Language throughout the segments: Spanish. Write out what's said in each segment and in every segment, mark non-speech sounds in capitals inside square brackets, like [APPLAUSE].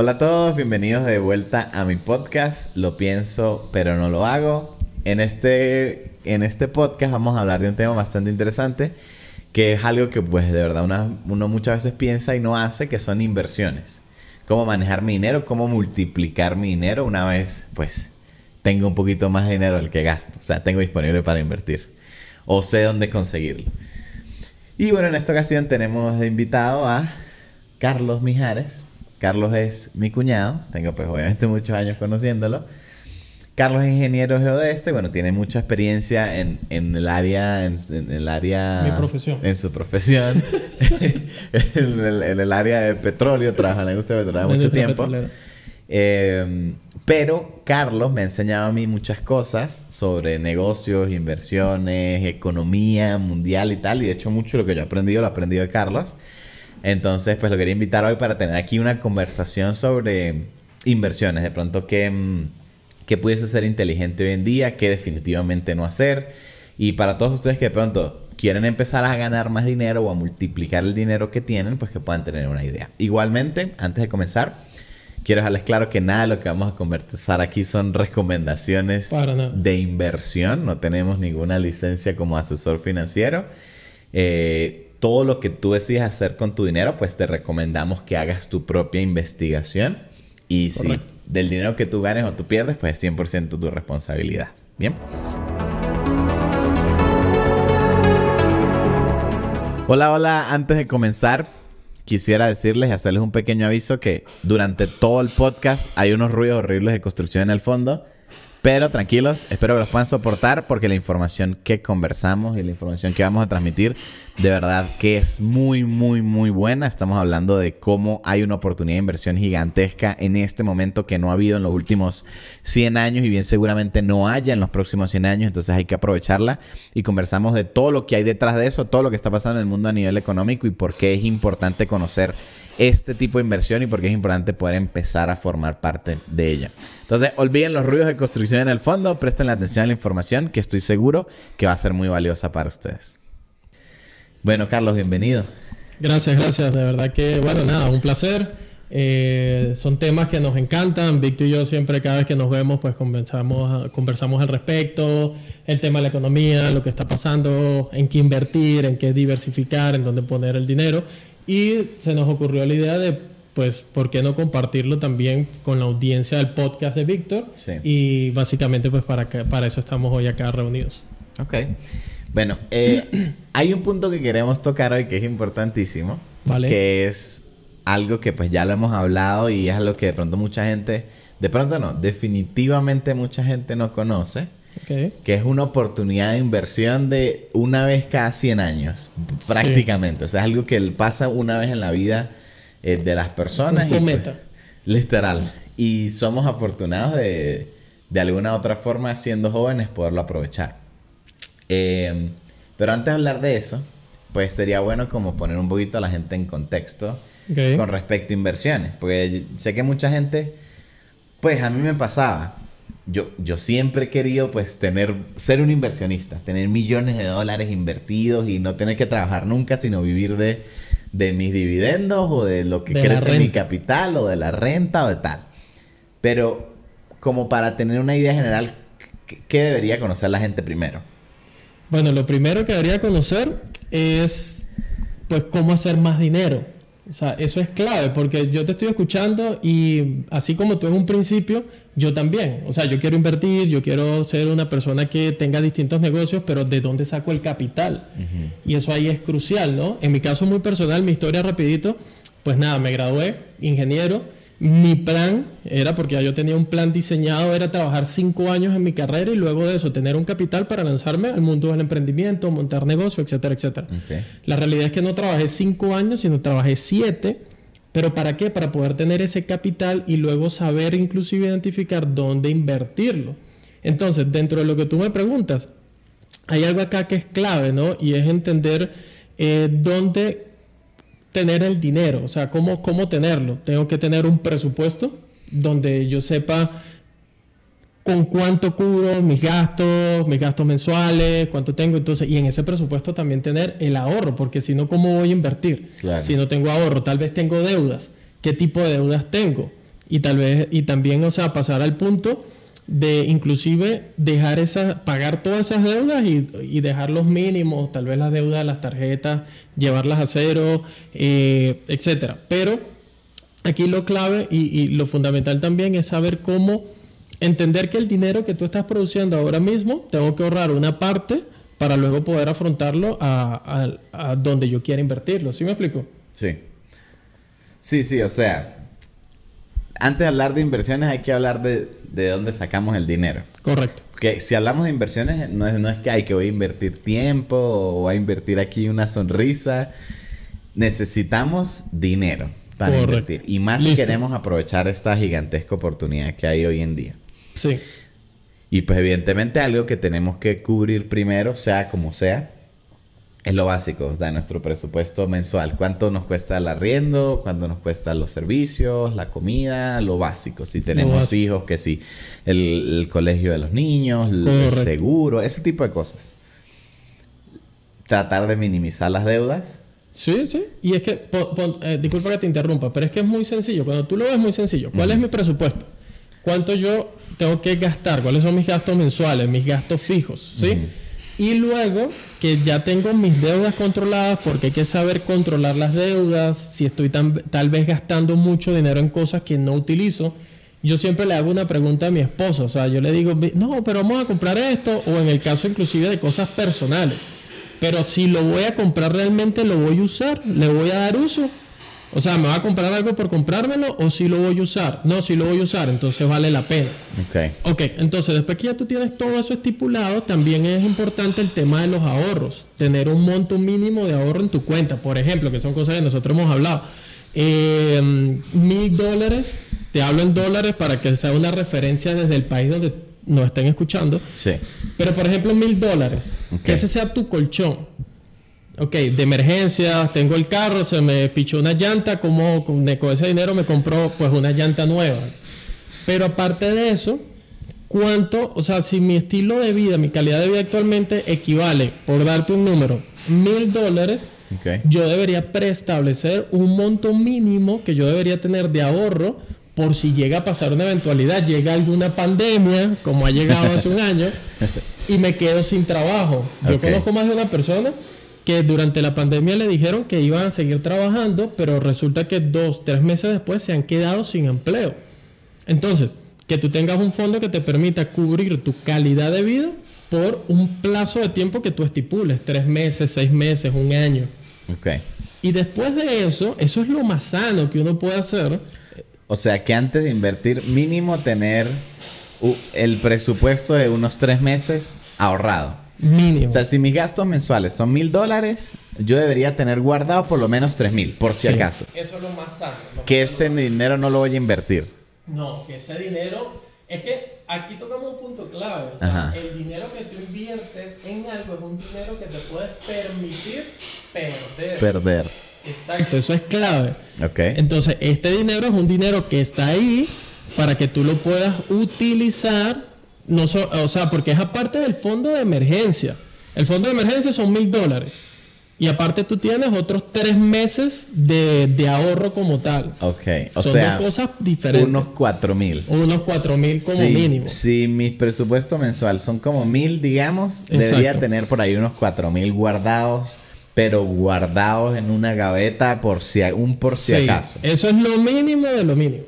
Hola a todos, bienvenidos de vuelta a mi podcast. Lo pienso, pero no lo hago. En este, en este podcast vamos a hablar de un tema bastante interesante, que es algo que pues de verdad uno muchas veces piensa y no hace, que son inversiones. Cómo manejar mi dinero, cómo multiplicar mi dinero una vez pues tengo un poquito más de dinero del que gasto. O sea, tengo disponible para invertir. O sé dónde conseguirlo. Y bueno, en esta ocasión tenemos invitado a Carlos Mijares. Carlos es mi cuñado, tengo pues obviamente muchos años conociéndolo. Carlos es ingeniero geodeste, bueno, tiene mucha experiencia en, el área, en, el área... Mi profesión. En su profesión. [LAUGHS] en, el, área de petróleo, trabaja en la industria petrolera mucho tiempo. Eh, pero Carlos me ha enseñado a mí muchas cosas sobre negocios, inversiones, economía mundial y tal. Y de hecho mucho de lo que yo he aprendido lo he aprendido de Carlos. Entonces, pues lo quería invitar hoy para tener aquí una conversación sobre inversiones. De pronto, qué, mm, qué pudiese ser inteligente hoy en día, qué definitivamente no hacer. Y para todos ustedes que de pronto quieren empezar a ganar más dinero o a multiplicar el dinero que tienen, pues que puedan tener una idea. Igualmente, antes de comenzar, quiero dejarles claro que nada de lo que vamos a conversar aquí son recomendaciones de inversión. No tenemos ninguna licencia como asesor financiero. Eh, todo lo que tú decidas hacer con tu dinero, pues te recomendamos que hagas tu propia investigación. Y si del dinero que tú ganes o tú pierdes, pues es 100% tu responsabilidad. Bien. Hola, hola. Antes de comenzar, quisiera decirles y hacerles un pequeño aviso que durante todo el podcast hay unos ruidos horribles de construcción en el fondo. Pero tranquilos, espero que los puedan soportar porque la información que conversamos y la información que vamos a transmitir de verdad que es muy, muy, muy buena. Estamos hablando de cómo hay una oportunidad de inversión gigantesca en este momento que no ha habido en los últimos 100 años y bien seguramente no haya en los próximos 100 años. Entonces hay que aprovecharla y conversamos de todo lo que hay detrás de eso, todo lo que está pasando en el mundo a nivel económico y por qué es importante conocer este tipo de inversión y por qué es importante poder empezar a formar parte de ella. Entonces, olviden los ruidos de construcción en el fondo, presten la atención a la información que estoy seguro que va a ser muy valiosa para ustedes. Bueno, Carlos, bienvenido. Gracias, gracias. De verdad que, bueno, nada, un placer. Eh, son temas que nos encantan. Víctor y yo siempre, cada vez que nos vemos, pues conversamos, conversamos al respecto. El tema de la economía, lo que está pasando, en qué invertir, en qué diversificar, en dónde poner el dinero. Y se nos ocurrió la idea de, pues, ¿por qué no compartirlo también con la audiencia del podcast de Víctor? Sí. Y básicamente, pues, para, que, para eso estamos hoy acá reunidos. Ok. Bueno, eh, [CLEARS THROAT] hay un punto que queremos tocar hoy que es importantísimo. Vale. Que es algo que, pues, ya lo hemos hablado y es algo que de pronto mucha gente... De pronto no, definitivamente mucha gente no conoce que es una oportunidad de inversión de una vez cada 100 años, prácticamente. O sea, es algo que pasa una vez en la vida eh, de las personas. Un pues, literal. Y somos afortunados de, de alguna otra forma, siendo jóvenes, poderlo aprovechar. Eh, pero antes de hablar de eso, pues sería bueno como poner un poquito a la gente en contexto con respecto a inversiones. Porque sé que mucha gente, pues a mí me pasaba yo, yo siempre he querido pues tener, ser un inversionista, tener millones de dólares invertidos y no tener que trabajar nunca, sino vivir de, de mis dividendos o de lo que crece mi capital o de la renta o de tal. Pero como para tener una idea general, ¿qué debería conocer la gente primero? Bueno, lo primero que debería conocer es pues cómo hacer más dinero. O sea, eso es clave porque yo te estoy escuchando y así como tú en un principio, yo también. O sea, yo quiero invertir, yo quiero ser una persona que tenga distintos negocios, pero ¿de dónde saco el capital? Y eso ahí es crucial, ¿no? En mi caso muy personal, mi historia rapidito, pues nada, me gradué, ingeniero mi plan era, porque ya yo tenía un plan diseñado, era trabajar cinco años en mi carrera y luego de eso tener un capital para lanzarme al mundo del emprendimiento, montar negocio, etcétera, etcétera. La realidad es que no trabajé cinco años, sino trabajé siete. ¿Pero para qué? Para poder tener ese capital y luego saber inclusive identificar dónde invertirlo. Entonces, dentro de lo que tú me preguntas, hay algo acá que es clave, ¿no? Y es entender eh, dónde tener el dinero, o sea, ¿cómo, cómo tenerlo. Tengo que tener un presupuesto donde yo sepa con cuánto cubro mis gastos, mis gastos mensuales, cuánto tengo. Entonces, y en ese presupuesto también tener el ahorro, porque si no, ¿cómo voy a invertir? Si no tengo ahorro, tal vez tengo deudas. ¿Qué tipo de deudas tengo? y tal vez, y también, o sea, pasar al punto de inclusive dejar esas, pagar todas esas deudas y, dejar los mínimos, tal vez las deudas de las tarjetas, llevarlas a cero, eh, etcétera. Pero aquí lo clave y, lo fundamental también es saber cómo entender que el dinero que tú estás produciendo ahora mismo, tengo que ahorrar una parte para luego poder afrontarlo a, a donde yo quiera invertirlo. ¿Sí me explico? Sí. Sí, sí, o sea, antes de hablar de inversiones hay que hablar de, de dónde sacamos el dinero. Correcto. Porque si hablamos de inversiones, no es, no es que hay que voy a invertir tiempo o voy a invertir aquí una sonrisa. Necesitamos dinero para invertir. Y más si queremos aprovechar esta gigantesca oportunidad que hay hoy en día. Sí. Y pues evidentemente algo que tenemos que cubrir primero, sea como sea, es lo básico de nuestro presupuesto mensual. ¿Cuánto nos cuesta el arriendo? ¿Cuánto nos cuesta los servicios? La comida, lo básico. Si tenemos hijos, que sí, el, colegio de los niños, el seguro, ese tipo de cosas. Tratar de minimizar las deudas. Sí, sí. Y es que, eh, disculpa que te interrumpa, pero es que es muy sencillo. Cuando tú lo ves muy sencillo, ¿cuál es mi presupuesto? ¿Cuánto yo tengo que gastar? ¿Cuáles son mis gastos mensuales, mis gastos fijos? ¿Sí? Y luego que ya tengo mis deudas controladas, porque hay que saber controlar las deudas, si estoy tal vez gastando mucho dinero en cosas que no utilizo, yo siempre le hago una pregunta a mi esposo, o sea, yo le digo, no, pero vamos a comprar esto, o en el caso inclusive de cosas personales, pero si lo voy a comprar realmente, lo voy a usar, le voy a dar uso, o sea, ¿me va a comprar algo por comprármelo o si lo voy a usar? No, si lo voy a usar, entonces vale la pena. Ok. Ok, entonces después que ya tú tienes todo eso estipulado, también es importante el tema de los ahorros. Tener un monto mínimo de ahorro en tu cuenta, por ejemplo, que son cosas que nosotros hemos hablado. Eh, mil dólares, te hablo en dólares para que sea una referencia desde el país donde nos estén escuchando. Sí. Pero por ejemplo, mil dólares, que ese sea tu colchón ok, de emergencia, tengo el carro, se me pichó una llanta, como con, ese dinero me compró pues una llanta nueva. Pero aparte de eso, ¿cuánto, o sea, si mi estilo de vida, mi calidad de vida actualmente equivale, por darte un número, mil dólares, yo debería preestablecer un monto mínimo que yo debería tener de ahorro por si llega a pasar una eventualidad, llega alguna pandemia, como ha llegado hace un [LAUGHS] año, y me quedo sin trabajo. Yo conozco más de una persona que durante la pandemia le dijeron que iban a seguir trabajando, pero resulta que dos, tres meses después se han quedado sin empleo. Entonces, que tú tengas un fondo que te permita cubrir tu calidad de vida por un plazo de tiempo que tú estipules, tres meses, seis meses, un año. Y después de eso, eso es lo más sano que uno puede hacer. O sea, que antes de invertir, mínimo tener el presupuesto de unos tres meses ahorrado. Mínimo. O sea, si mis gastos mensuales son mil dólares, yo debería tener guardado por lo menos tres mil, por si acaso. Eso es lo más sano. que ese dinero no lo voy a invertir. No, que ese dinero. Es que aquí tocamos un punto clave. O sea, el dinero que tú inviertes en algo es un dinero que te puedes permitir perder. Perder. Exacto, eso es clave. Ok. Entonces, este dinero es un dinero que está ahí para que tú lo puedas utilizar no o sea, porque es aparte del fondo de emergencia. El fondo de emergencia son mil dólares. Y aparte tú tienes otros tres meses de, ahorro como tal. Ok. O Son sea, dos cosas diferentes. Unos cuatro mil. Unos cuatro mil como mínimo. Si mi presupuesto mensual son como mil, digamos, debería tener por ahí unos cuatro mil guardados. Pero guardados en una gaveta por si un por si acaso. Eso es lo mínimo de lo mínimo.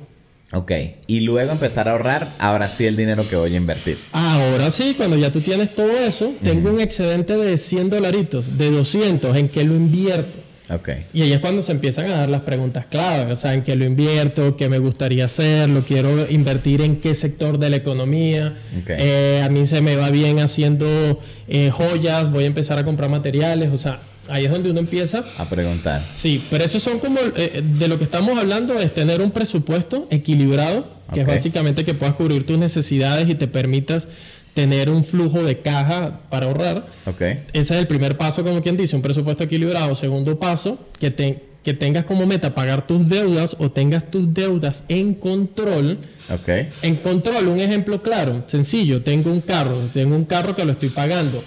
Ok, y luego empezar a ahorrar, ahora sí el dinero que voy a invertir. Ahora sí, cuando ya tú tienes todo eso, tengo un excedente de 100 dolaritos, de 200, ¿en qué lo invierto? Ok. Y ahí es cuando se empiezan a dar las preguntas clave, o sea, ¿en qué lo invierto? ¿Qué me gustaría hacer? ¿Lo quiero invertir en qué sector de la economía? Eh, a mí se me va bien haciendo eh, joyas, voy a empezar a comprar materiales, o sea, Ahí es donde uno empieza a preguntar. Sí, pero eso son como eh, de lo que estamos hablando es tener un presupuesto equilibrado, que es básicamente que puedas cubrir tus necesidades y te permitas tener un flujo de caja para ahorrar. Okay. Ese es el primer paso, como quien dice, un presupuesto equilibrado. Segundo paso, que, te, que tengas como meta pagar tus deudas o tengas tus deudas en control. Okay. En control, un ejemplo claro, sencillo, tengo un carro, tengo un carro que lo estoy pagando,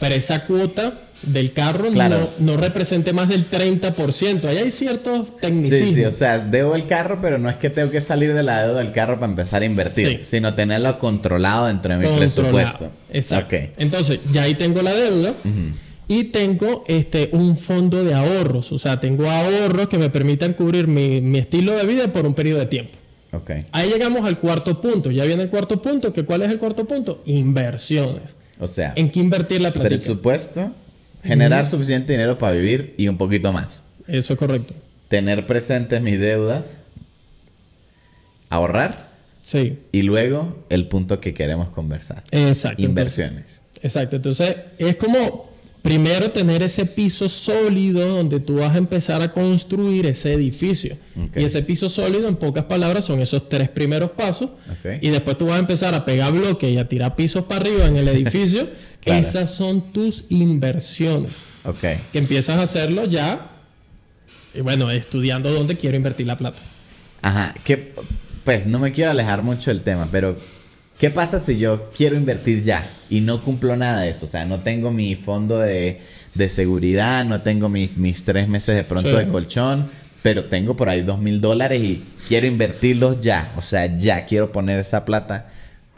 pero esa cuota del carro no, no, represente más del 30%. Ahí hay ciertos tecnicismos. Sí, sí, o sea, debo el carro, pero no es que tengo que salir de la deuda del carro para empezar a invertir, sino tenerlo controlado dentro de mi presupuesto. Exacto. Entonces, ya ahí tengo la deuda. Y tengo este, un fondo de ahorros, o sea, tengo ahorros que me permitan cubrir mi, mi estilo de vida por un periodo de tiempo. Okay. Ahí llegamos al cuarto punto. Ya viene el cuarto punto. que ¿Cuál es el cuarto punto? Inversiones. O sea, ¿en qué invertir la plata? Presupuesto, generar suficiente dinero para vivir y un poquito más. Eso es correcto. Tener presentes mis deudas, ahorrar. Sí. Y luego el punto que queremos conversar. Exacto. Inversiones. exacto. Entonces, es como primero tener ese piso sólido donde tú vas a empezar a construir ese edificio. Y ese piso sólido, en pocas palabras, son esos tres primeros pasos. Y después tú vas a empezar a pegar bloques y a tirar pisos para arriba en el edificio. [LAUGHS] Esas son tus inversiones. Que empiezas a hacerlo ya, y bueno, estudiando dónde quiero invertir la plata. Ajá, que pues no me quiero alejar mucho del tema, pero ¿Qué pasa si yo quiero invertir ya y no cumplo nada de eso? O sea, no tengo mi fondo de, seguridad, no tengo mis tres meses de pronto de colchón, pero tengo por ahí dos mil dólares y quiero invertirlos ya. O sea, ya quiero poner esa plata.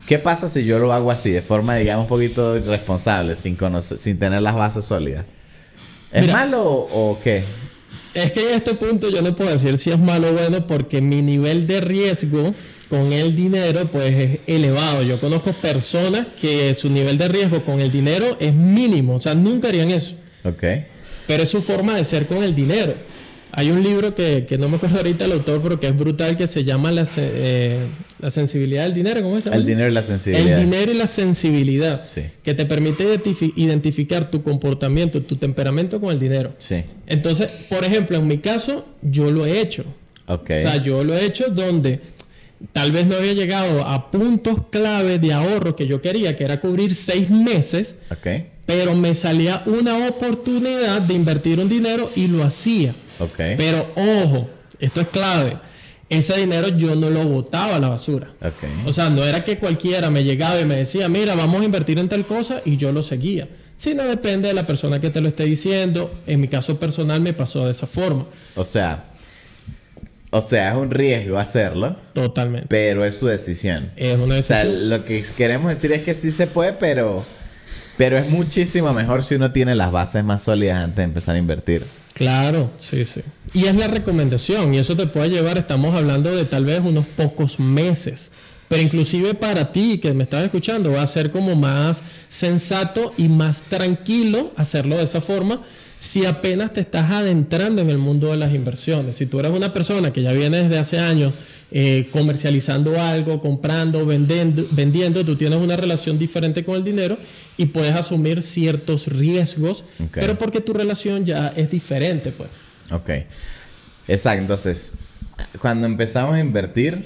¿Qué pasa si yo lo hago así, de forma, digamos, un poquito irresponsable, sin, conocer, sin tener las bases sólidas? ¿Es malo o, qué? Es que en este punto yo no puedo decir si es malo o bueno porque mi nivel de riesgo con el dinero pues es elevado. Yo conozco personas que su nivel de riesgo con el dinero es mínimo, o sea, nunca harían eso. Ok. Pero es su forma de ser con el dinero. Hay un libro que, que no me acuerdo ahorita el autor, pero que es brutal, que se llama La, eh, la sensibilidad del dinero. ¿Cómo se llama? El dinero y la sensibilidad. El dinero y la sensibilidad. Sí. Que te permite identificar tu comportamiento, tu temperamento con el dinero. Sí. Entonces, por ejemplo, en mi caso, yo lo he hecho. Ok. O sea, yo lo he hecho donde tal vez no había llegado a puntos clave de ahorro que yo quería, que era cubrir seis meses. Pero me salía una oportunidad de invertir un dinero y lo hacía. Pero ojo, esto es clave. Ese dinero yo no lo botaba a la basura. O sea, no era que cualquiera me llegaba y me decía, mira, vamos a invertir en tal cosa y yo lo seguía. Sino depende de la persona que te lo esté diciendo. En mi caso personal me pasó de esa forma. O sea, o sea, es un riesgo hacerlo. Totalmente. Pero es su decisión. Es una decisión. O sea, lo que queremos decir es que sí se puede, pero, pero es muchísimo mejor si uno tiene las bases más sólidas antes de empezar a invertir. Claro, sí, sí. Y es la recomendación, y eso te puede llevar, estamos hablando de tal vez unos pocos meses. Pero inclusive para ti que me estás escuchando va a ser como más sensato y más tranquilo hacerlo de esa forma si apenas te estás adentrando en el mundo de las inversiones. Si tú eres una persona que ya viene desde hace años eh, comercializando algo, comprando, vendiendo, vendiendo, tú tienes una relación diferente con el dinero y puedes asumir ciertos riesgos, pero porque tu relación ya es diferente, pues. Ok. Exacto. Entonces, cuando empezamos a invertir,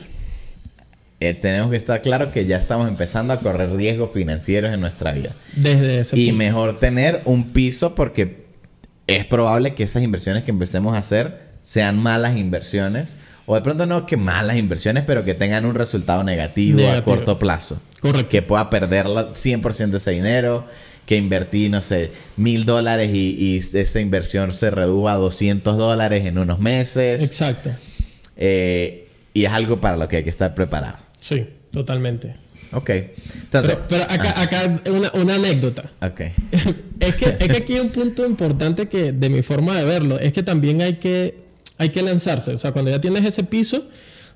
eh, tenemos que estar claro que ya estamos empezando a correr riesgos financieros en nuestra vida. Desde ese Y mejor tener un piso porque es probable que esas inversiones que empecemos a hacer sean malas inversiones. O de pronto no que malas inversiones, pero que tengan un resultado negativo, a corto plazo. Correcto. Que pueda perder 100% de ese dinero, que invertí, no sé, mil dólares y, esa inversión se redujo a 200 dólares en unos meses. Exacto. Eh, y es algo para lo que hay que estar preparado. Sí, totalmente. Ok. pero, acá, ah. acá una, una, anécdota. Ok. [LAUGHS] es, que, es que aquí hay un punto importante que, de mi forma de verlo, es que también hay que, hay que lanzarse. O sea, cuando ya tienes ese piso,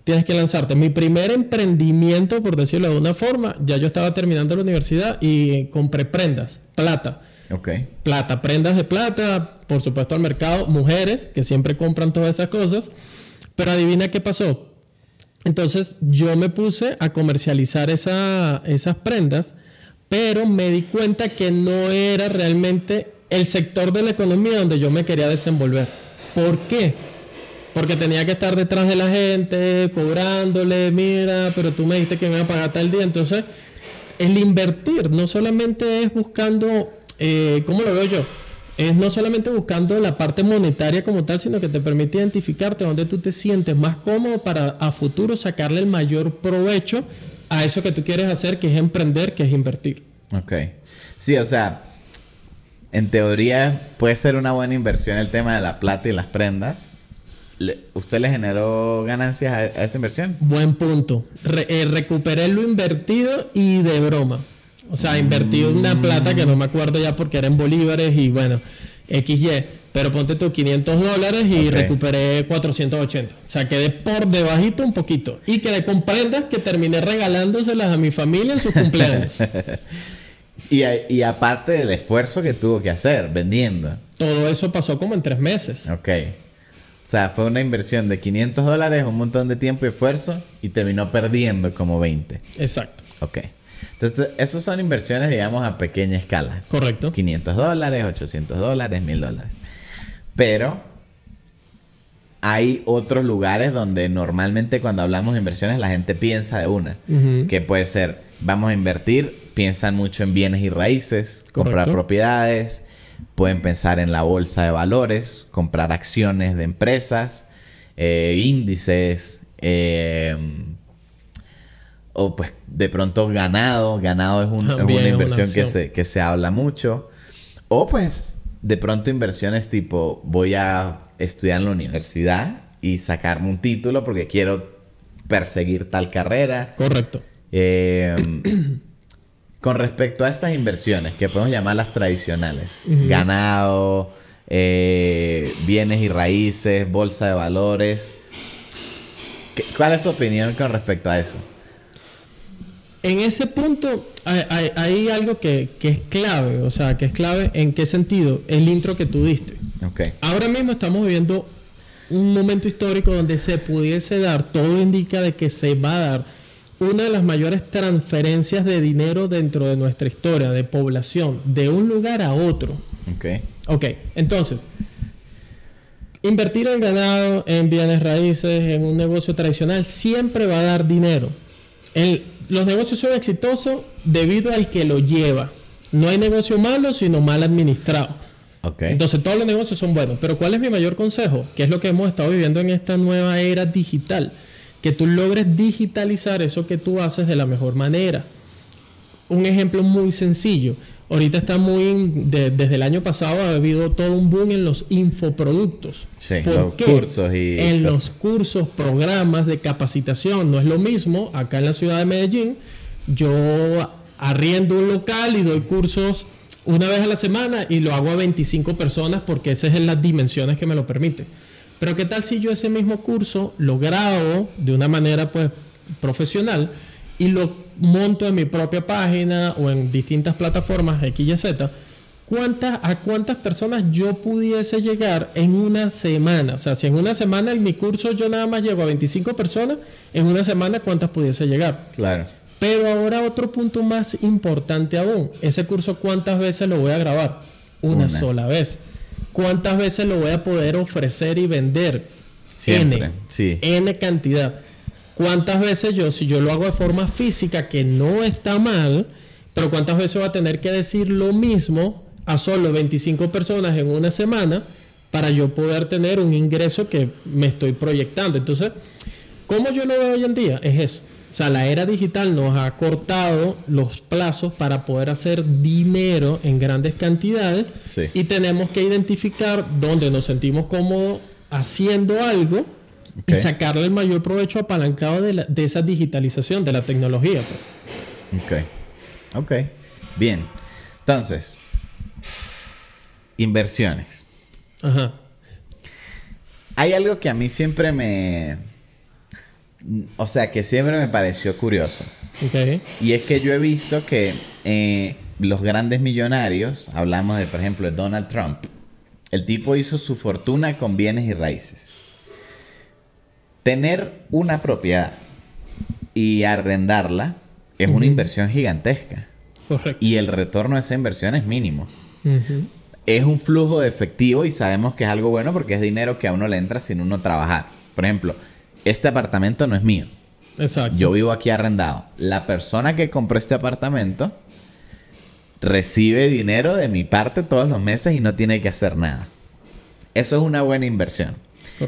tienes que lanzarte. Mi primer emprendimiento, por decirlo de una forma, ya yo estaba terminando la universidad y compré prendas, plata. Ok. Plata, prendas de plata, por supuesto al mercado, mujeres que siempre compran todas esas cosas. Pero adivina qué pasó entonces yo me puse a comercializar esas prendas, pero me di cuenta que no era realmente el sector de la economía donde yo me quería desenvolver. ¿Por qué? Porque tenía que estar detrás de la gente, cobrándole, mira, pero tú me dijiste que me iba a pagar tal día. Entonces, el invertir no solamente es buscando, eh, ¿cómo lo veo yo? es no solamente buscando la parte monetaria como tal, sino que te permite identificarte donde tú te sientes más cómodo para a futuro sacarle el mayor provecho a eso que tú quieres hacer, que es emprender, que es invertir. Ok. Sí, o sea, en teoría puede ser una buena inversión el tema de la plata y las prendas. ¿Usted le generó ganancias a, esa inversión? Buen punto. Eh, recuperé lo invertido y de broma. O sea, invertí una plata que no me acuerdo ya porque era en bolívares y bueno, XY. Pero ponte tus 500 dólares y recuperé 480. O sea, quedé por debajito un poquito. Y quedé con prendas que terminé regalándoselas a mi familia en sus [LAUGHS] cumpleaños. y, y, aparte del esfuerzo que tuvo que hacer vendiendo. Todo eso pasó como en tres meses. Ok. O sea, fue una inversión de 500 dólares, un montón de tiempo y esfuerzo y terminó perdiendo como 20. Exacto. Ok. Entonces, esas son inversiones, digamos, a pequeña escala. Correcto. 500 dólares, 800 dólares, 1000 dólares. Pero hay otros lugares donde normalmente cuando hablamos de inversiones la gente piensa de una. Que puede ser, vamos a invertir, piensan mucho en bienes y raíces, comprar propiedades, pueden pensar en la bolsa de valores, comprar acciones de empresas, eh, índices, eh, o pues de pronto ganado, ganado es, una inversión que, se, que se habla mucho, o pues de pronto inversiones tipo voy a estudiar en la universidad y sacarme un título porque quiero perseguir tal carrera. Correcto. Eh, con respecto a estas inversiones, que podemos llamarlas tradicionales, ganado, eh, bienes y raíces, bolsa de valores, ¿cuál es su opinión con respecto a eso? en ese punto hay, algo que, es clave, o sea, que es clave en qué sentido, el intro que tú diste. Okay. Ahora mismo estamos viviendo un momento histórico donde se pudiese dar, todo indica de que se va a dar una de las mayores transferencias de dinero dentro de nuestra historia, de población, de un lugar a otro. Ok. Ok, entonces, invertir en ganado, en bienes raíces, en un negocio tradicional, siempre va a dar dinero. El, los negocios son exitosos debido al que lo lleva. No hay negocio malo, sino mal administrado. Okay. Entonces todos los negocios son buenos. Pero ¿cuál es mi mayor consejo? Que es lo que hemos estado viviendo en esta nueva era digital. Que tú logres digitalizar eso que tú haces de la mejor manera. Un ejemplo muy sencillo. Ahorita está muy, desde el año pasado ha habido todo un boom en los infoproductos. Sí, los cursos y... En los cursos, programas de capacitación. No es lo mismo acá en la ciudad de Medellín. Yo arriendo un local y doy cursos una vez a la semana y lo hago a 25 personas porque esas son las dimensiones que me lo permiten. Pero ¿qué tal si yo ese mismo curso lo grabo de una manera pues profesional y lo monto en mi propia página o en distintas plataformas X y Z, ¿cuántas, ¿a cuántas personas yo pudiese llegar en una semana? O sea, si en una semana en mi curso yo nada más llego a 25 personas, en una semana ¿cuántas pudiese llegar? Claro. Pero ahora otro punto más importante aún, ese curso ¿cuántas veces lo voy a grabar? Una, sola vez. ¿Cuántas veces lo voy a poder ofrecer y vender? Siempre, N, sí. N cantidad. ¿Cuántas veces yo, si yo lo hago de forma física, que no está mal, pero cuántas veces voy a tener que decir lo mismo a solo 25 personas en una semana para yo poder tener un ingreso que me estoy proyectando? Entonces, ¿cómo yo lo veo hoy en día? Es eso. O sea, la era digital nos ha cortado los plazos para poder hacer dinero en grandes cantidades y tenemos que identificar dónde nos sentimos cómodos haciendo algo y sacarle el mayor provecho apalancado de, de esa digitalización de la tecnología. Pues. Ok. Ok. Bien. Entonces, inversiones. Ajá. Hay algo que a mí siempre me... O sea, que siempre me pareció curioso. Okay. Y es que yo he visto que eh, los grandes millonarios, hablamos de, por ejemplo, de Donald Trump, el tipo hizo su fortuna con bienes y raíces. Tener una propiedad y arrendarla es una inversión gigantesca. Correcto. Y el retorno de esa inversión es mínimo. Es un flujo de efectivo y sabemos que es algo bueno porque es dinero que a uno le entra sin uno trabajar. Por ejemplo, este apartamento no es mío. Exacto. Yo vivo aquí arrendado. La persona que compró este apartamento recibe dinero de mi parte todos los meses y no tiene que hacer nada. Eso es una buena inversión.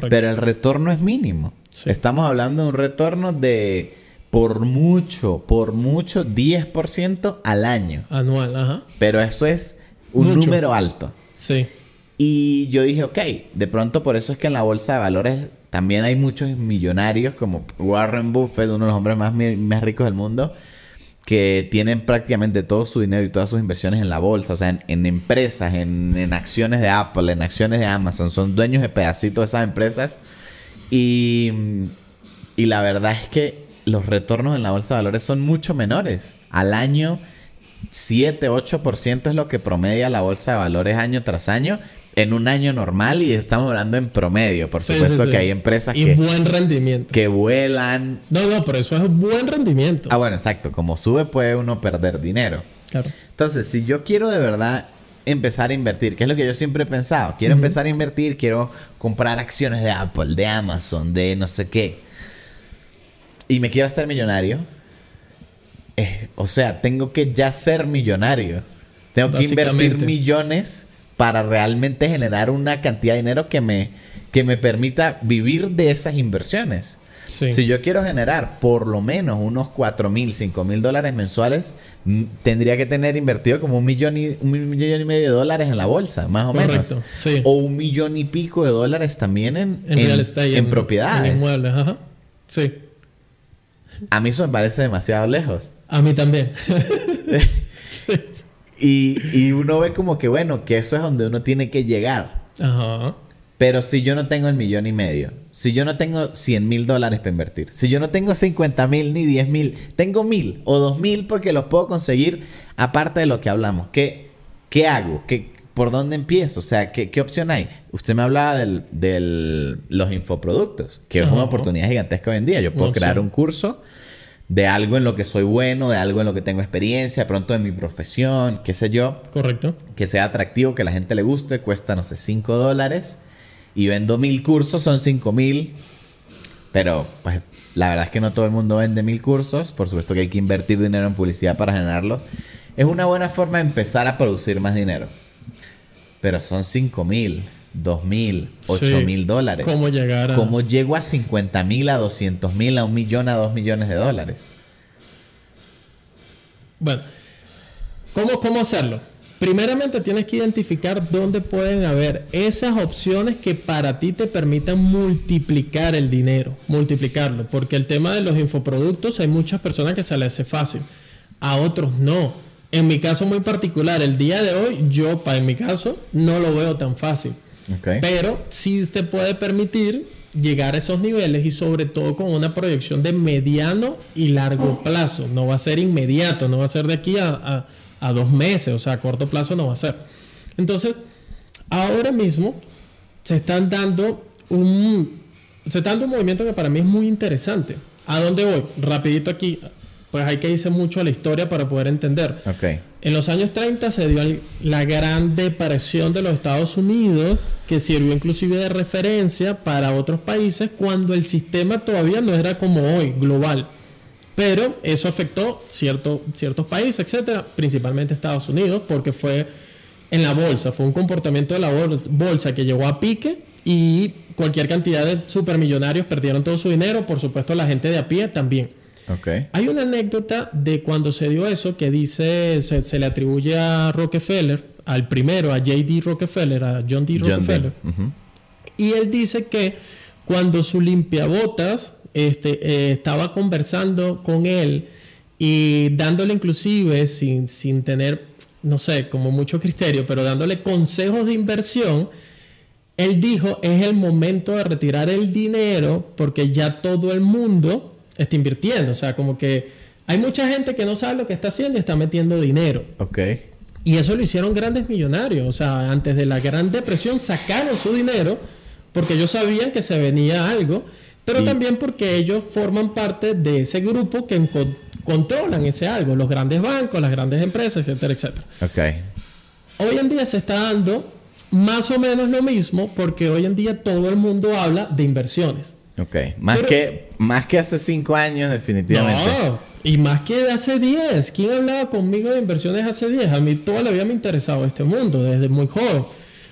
Pero el retorno es mínimo. Estamos hablando de un retorno de por mucho, por mucho 10% al año. Anual, ajá. Pero eso es Un número alto. Sí. Y yo dije, ok, de pronto por eso es que en la bolsa de valores también hay muchos millonarios como Warren Buffett, uno de los hombres más, más ricos del mundo, que tienen prácticamente todo su dinero y todas sus inversiones en la bolsa, o sea, en, empresas, en, acciones de Apple, en acciones de Amazon, son dueños de pedacitos de esas empresas. Y, y la verdad es que los retornos en la bolsa de valores son mucho menores. Al año, 7, 8% es lo que promedia la bolsa de valores año tras año en un año normal y estamos hablando en promedio. Por supuesto que hay empresas y que... buen rendimiento. Que vuelan. No, no, pero eso es buen rendimiento. Ah, bueno, exacto. Como sube puede uno perder dinero. Claro. Entonces, si yo quiero de verdad empezar a invertir, que es lo que yo siempre he pensado, quiero empezar a invertir, quiero comprar acciones de Apple, de Amazon, de no sé qué, y me quiero hacer millonario, eh, o sea, tengo que ya ser millonario. Tengo que invertir millones para realmente generar una cantidad de dinero que me, que me permita vivir de esas inversiones. Si yo quiero generar por lo menos unos 4 mil, 5 mil dólares mensuales, tendría que tener invertido como un millón y, un millón y medio de dólares en la bolsa, más o menos. O un millón y pico de dólares también en, en, propiedades. En inmuebles, ajá. Sí. A mí eso me parece demasiado lejos. A mí también. [LAUGHS] [LAUGHS] sí. Y, uno ve como que, bueno, que eso es donde uno tiene que llegar. Ajá. Pero si yo no tengo el millón y medio, si yo no tengo 100 mil dólares para invertir, si yo no tengo 50 mil ni 10 mil, tengo mil o dos mil porque los puedo conseguir aparte de lo que hablamos. ¿Qué, qué hago? ¿Qué, ¿Por dónde empiezo? O sea, ¿qué, qué opción hay? Usted me hablaba de del, los infoproductos, que es una oportunidad gigantesca hoy en día. Yo puedo crear un curso de algo en lo que soy bueno, de algo en lo que tengo experiencia, de pronto de mi profesión, qué sé yo. Correcto. Que sea atractivo, que la gente le guste, cuesta, no sé, 5 dólares. Y vendo mil cursos, son 5 mil. Pero, pues, la verdad es que no todo el mundo vende mil cursos. Por supuesto que hay que invertir dinero en publicidad para generarlos. Es una buena forma de empezar a producir más dinero. Pero son 5 mil dos mil, ocho mil dólares. ¿Cómo llegar a... ¿Cómo llego a 50 mil, a 200 mil, a un millón, a dos millones de dólares? Bueno, ¿cómo, ¿cómo hacerlo? Primeramente tienes que identificar dónde pueden haber esas opciones que para ti te permitan multiplicar el dinero, multiplicarlo, porque el tema de los infoproductos hay muchas personas que se les hace fácil, a otros no. En mi caso muy particular, el día de hoy, yo, para en mi caso, no lo veo tan fácil. Pero sí se puede permitir llegar a esos niveles y sobre todo con una proyección de mediano y largo plazo. No va a ser inmediato, no va a ser de aquí a, dos meses, o sea, a corto plazo no va a ser. Entonces, ahora mismo se están dando un, se está dando un movimiento que para mí es muy interesante. ¿A dónde voy? Rapidito aquí, pues hay que irse mucho a la historia para poder entender. Okay. En los años 30 se dio la gran depresión de los Estados Unidos, que sirvió inclusive de referencia para otros países cuando el sistema todavía no era como hoy, global. Pero eso afectó cierto, ciertos países, etcétera, principalmente Estados Unidos, porque fue en la bolsa, fue un comportamiento de la bolsa que llegó a pique y cualquier cantidad de supermillonarios perdieron todo su dinero, por supuesto la gente de a pie también. Hay una anécdota de cuando se dio eso que dice, se, le atribuye a Rockefeller, al primero, a J.D. Rockefeller, a John D. Rockefeller. Y él dice que cuando su limpiabotas este, eh, estaba conversando con él y dándole inclusive, sin, sin tener, no sé, como mucho criterio, pero dándole consejos de inversión, él dijo, es el momento de retirar el dinero porque ya todo el mundo está invirtiendo. O sea, como que hay mucha gente que no sabe lo que está haciendo y está metiendo dinero. Ok. Y eso lo hicieron grandes millonarios. O sea, antes de la Gran Depresión sacaron su dinero porque ellos sabían que se venía algo, pero también porque ellos forman parte de ese grupo que controlan ese algo, los grandes bancos, las grandes empresas, etcétera, etcétera. Hoy en día se está dando más o menos lo mismo porque hoy en día todo el mundo habla de inversiones. Ok. Más, que, más que hace cinco años, definitivamente. No, y más que hace diez. ¿Quién hablaba conmigo de inversiones hace diez? A mí toda la vida me ha interesado este mundo, desde muy joven.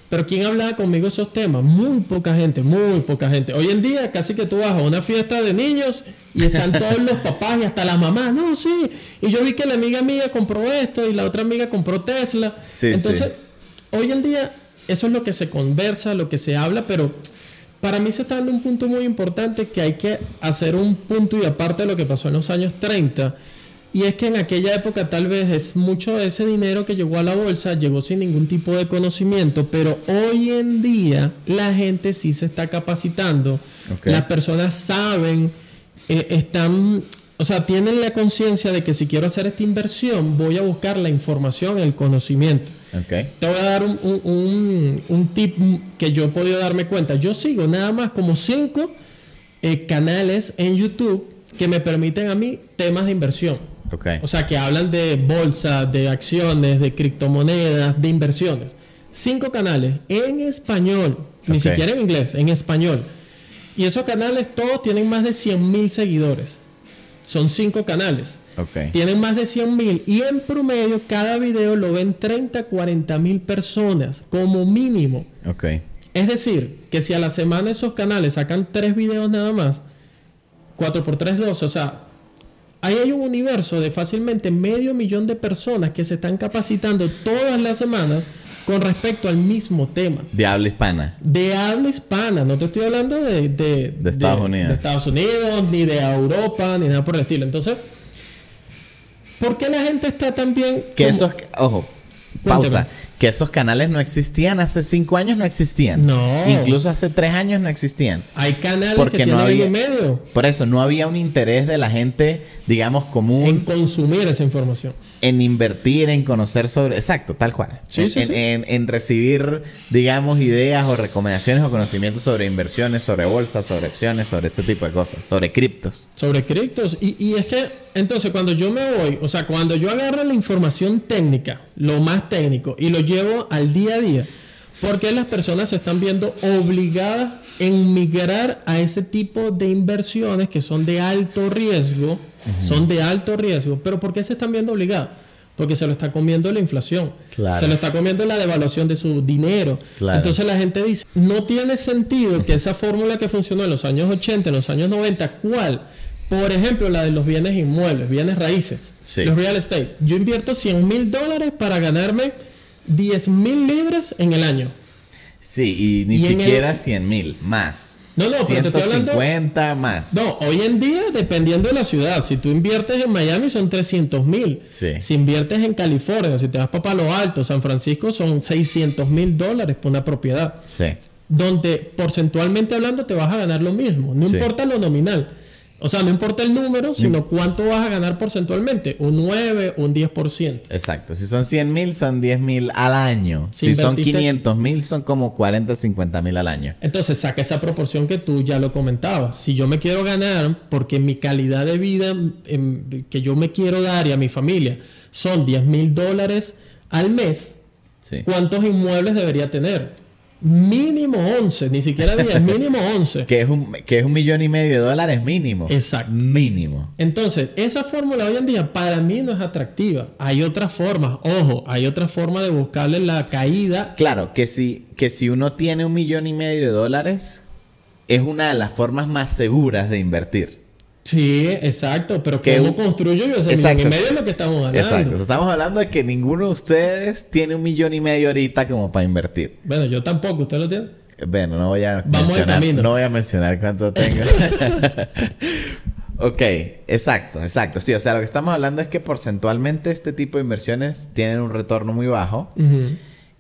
Pero ¿quién hablaba conmigo de esos temas? Muy poca gente, muy poca gente. Hoy en día casi que tú vas a una fiesta de niños y están [LAUGHS] todos los papás y hasta las mamás. No, sí. Y yo vi que la amiga mía compró esto y la otra amiga compró Tesla. Entonces, hoy en día eso es lo que se conversa, lo que se habla, pero para mí se está dando un punto muy importante que hay que hacer un punto y aparte de lo que pasó en los años 30. Y es que en aquella época tal vez es mucho de ese dinero que llegó a la bolsa, llegó sin ningún tipo de conocimiento, pero hoy en día la gente sí se está capacitando. Las personas saben, eh, están o sea, tienen la conciencia de que si quiero hacer esta inversión, voy a buscar la información, el conocimiento. Okay. Te voy a dar un, tip que yo he podido darme cuenta. Yo sigo nada más como cinco eh, canales en YouTube que me permiten a mí temas de inversión. Okay. O sea, que hablan de bolsa, de acciones, de criptomonedas, de inversiones. Cinco canales en español, ni siquiera en inglés, en español. Y esos canales todos tienen más de 100 mil seguidores. Son cinco canales. Tienen más de 100 mil y en promedio cada video lo ven 30, 40 mil personas como mínimo. Okay. Es decir, que si a la semana esos canales sacan tres videos nada más, 4 por 3, 12, o sea, ahí hay un universo de fácilmente medio millón de personas que se están capacitando todas las semanas con respecto al mismo tema. De habla hispana. De habla hispana, no te estoy hablando de, de, Estados Unidos. De Estados Unidos, ni de Europa, ni nada por el estilo. Entonces, ¿por qué la gente está tan bien? Que esos, ojo, pausa que esos canales no existían hace cinco años, no existían. No. Incluso hace tres años no existían. Hay canales porque que no había, medio. Por eso, no había un interés de la gente, digamos, común. En consumir esa información. En invertir, en conocer sobre. Exacto, tal cual. Sí, en, sí, sí. En, recibir, digamos, ideas o recomendaciones o conocimientos sobre inversiones, sobre bolsas, sobre acciones, sobre este tipo de cosas. Sobre criptos. Sobre criptos. Y, y es que, entonces, cuando yo me voy, o sea, cuando yo agarro la información técnica, lo más técnico, y lo llevo al día a día. Porque las personas se están viendo obligadas en migrar a ese tipo de inversiones que son de alto riesgo? Son de alto riesgo. ¿Pero por qué se están viendo obligadas? Porque se lo está comiendo la inflación. Se lo está comiendo la devaluación de su dinero. Entonces la gente dice, no tiene sentido que esa fórmula que funcionó en los años 80, en los años 90, ¿cuál? Por ejemplo, la de los bienes inmuebles, bienes raíces, los real estate. Yo invierto 100 mil dólares para ganarme 10 mil libras en el año. Sí, y ni siquiera 100 mil, más. No, no, pero te estoy hablando. más. No, hoy en día, dependiendo de la ciudad, si tú inviertes en Miami son 300 mil. Sí. Si inviertes en California, si te vas para Palo Alto, San Francisco, son 600 mil dólares por una propiedad. Sí. Donde porcentualmente hablando te vas a ganar lo mismo, no importa lo nominal. O sea, no importa el número, sino cuánto vas a ganar porcentualmente. Un 9, un 10%. Exacto. Si son 100 mil, son 10 mil al año. Si, son 500 mil, son como 40, 50 mil al año. Entonces, saca esa proporción que tú ya lo comentabas. Si yo me quiero ganar, porque mi calidad de vida em, que yo me quiero dar y a mi familia son 10 mil dólares al mes, ¿cuántos inmuebles debería tener? Mínimo 11, ni siquiera 10, [LAUGHS] mínimo 11. que, es un, que es un millón y medio de dólares mínimo. Exacto. Mínimo. Entonces, esa fórmula hoy en día para mí no es atractiva. Hay otras formas, ojo, hay otra forma de buscarle la caída. Claro, que si, que si uno tiene un millón y medio de dólares, es una de las formas más seguras de invertir. Sí, exacto, pero ¿cómo construyo yo ese millón y medio de lo que estamos hablando? Exacto, estamos hablando de que ninguno de ustedes tiene un millón y medio ahorita como para invertir. Bueno, yo tampoco, ¿usted lo tiene? Bueno, no voy a mencionar, no voy a mencionar cuánto tengo. [LAUGHS] ok, exacto, exacto. Sí, o sea, lo que estamos hablando es que porcentualmente este tipo de inversiones tienen un retorno muy bajo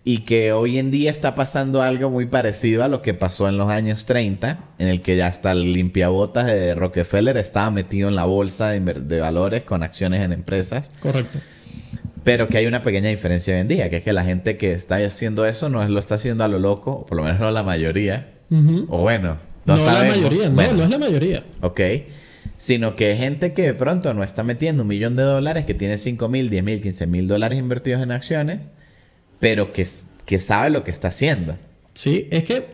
y que hoy en día está pasando algo muy parecido a lo que pasó en los años 30, en el que ya hasta el limpiabotas de Rockefeller estaba metido en la bolsa de, valores con acciones en empresas. Correcto. Pero que hay una pequeña diferencia hoy en día, que es que la gente que está haciendo eso no lo está haciendo a lo loco, o por lo menos no la mayoría. O bueno, no, no la mayoría, no, no es la mayoría. Ok. Sino que gente que de pronto no está metiendo un millón de dólares, que tiene 5 mil, 10 mil, 15 mil dólares invertidos en acciones pero que, que sabe lo que está haciendo. Sí, es que,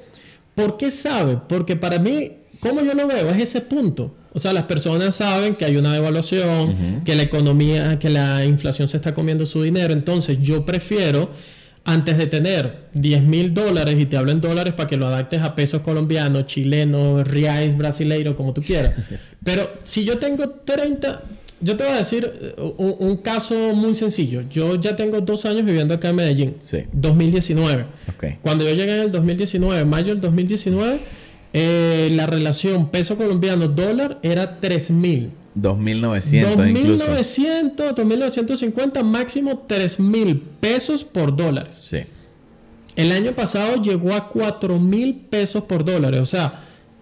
¿por qué sabe? Porque para mí, como yo lo veo, es ese punto. O sea, las personas saben que hay una devaluación, que la economía, que la inflación se está comiendo su dinero. Entonces, yo prefiero, antes de tener 10 mil dólares, y te hablo en dólares para que lo adaptes a pesos colombianos, chilenos, reais, brasileiros, como tú quieras. [LAUGHS] Pero si yo tengo 30, yo te voy a decir eh, un, caso muy sencillo. Yo ya tengo dos años viviendo acá en Medellín. Sí. 2019. Cuando yo llegué en el 2019, mayo del 2019, eh, la relación peso colombiano-dólar era 3.000. 2.900 2.900, 2.950, máximo 3.000 pesos por dólares. Sí. El año pasado llegó a 4.000 pesos por dólares. O sea,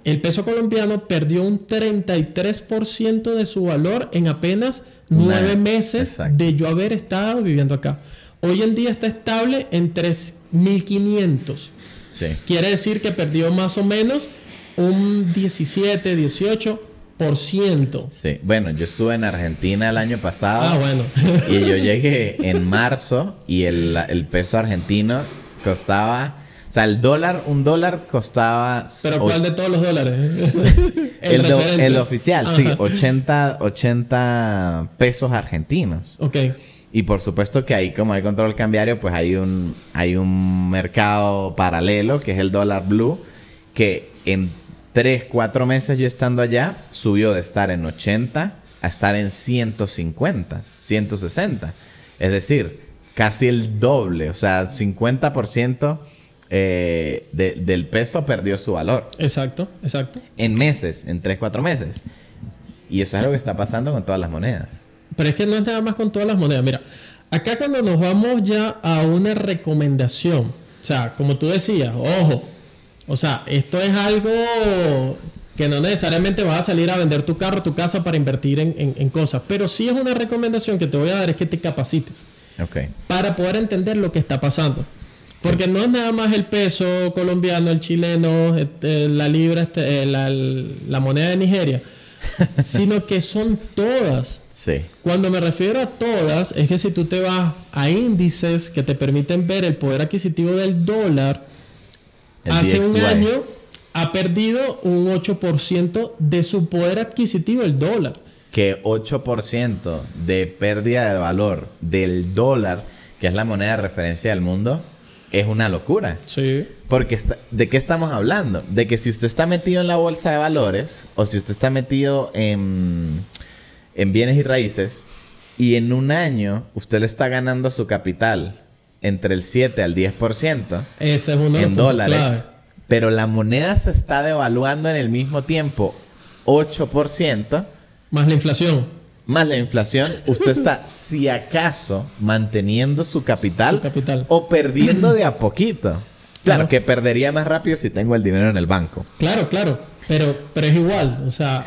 el peso colombiano perdió un 33% de su valor en apenas nueve meses de yo haber estado viviendo acá. Hoy en día está estable en 3.500. Sí. Quiere decir que perdió más o menos un 17, 18%. Sí, bueno, yo estuve en Argentina el año pasado. Ah, bueno. y yo llegué en marzo y el, el peso argentino costaba o sea, el dólar, un dólar costaba... ¿Pero cuál de todos los dólares? [LAUGHS] el, el, oficial, sí. 80, 80 pesos argentinos. Ok. Y por supuesto que ahí, como hay control cambiario, pues hay un, hay un mercado paralelo, que es el dólar blue, que en 3, 4 meses yo estando allá, subió de estar en 80 a estar en 150, 160. Es decir, casi el doble, o sea, 50% eh, del peso perdió su valor. Exacto, exacto. En meses, en 3, 4 meses. Y eso es lo que está pasando con todas las monedas. Pero es que no es nada más con todas las monedas. Mira, acá cuando nos vamos ya a una recomendación, o sea, como tú decías, ojo, o sea, esto es algo que no necesariamente vas a salir a vender tu carro, tu casa para invertir en, cosas, pero sí es una recomendación que te voy a dar, es que te capacites. Okay. Para poder entender lo que está pasando. Porque no es nada más el peso colombiano, el chileno, este, la libra, este, eh, la, moneda de Nigeria, [LAUGHS] sino que son todas. Sí. Cuando me refiero a todas, es que si tú te vas a índices que te permiten ver el poder adquisitivo del dólar, hace un año ha perdido un 8% de su poder adquisitivo el dólar. Que 8% de pérdida de valor del dólar, que es la moneda de referencia del mundo, es una locura. Sí. Porque ¿de qué estamos hablando? De que si usted está metido en la bolsa de valores o si usted está metido en, en bienes y raíces y en un año usted le está ganando su capital entre el 7 al 10% Ese es uno en dólares, pero la moneda se está devaluando en el mismo tiempo 8%. Más la inflación más la inflación, usted está, si acaso, manteniendo su capital, capital. o perdiendo de a poquito. Claro, que perdería más rápido si tengo el dinero en el banco. Claro, claro. Pero, pero es igual. O sea,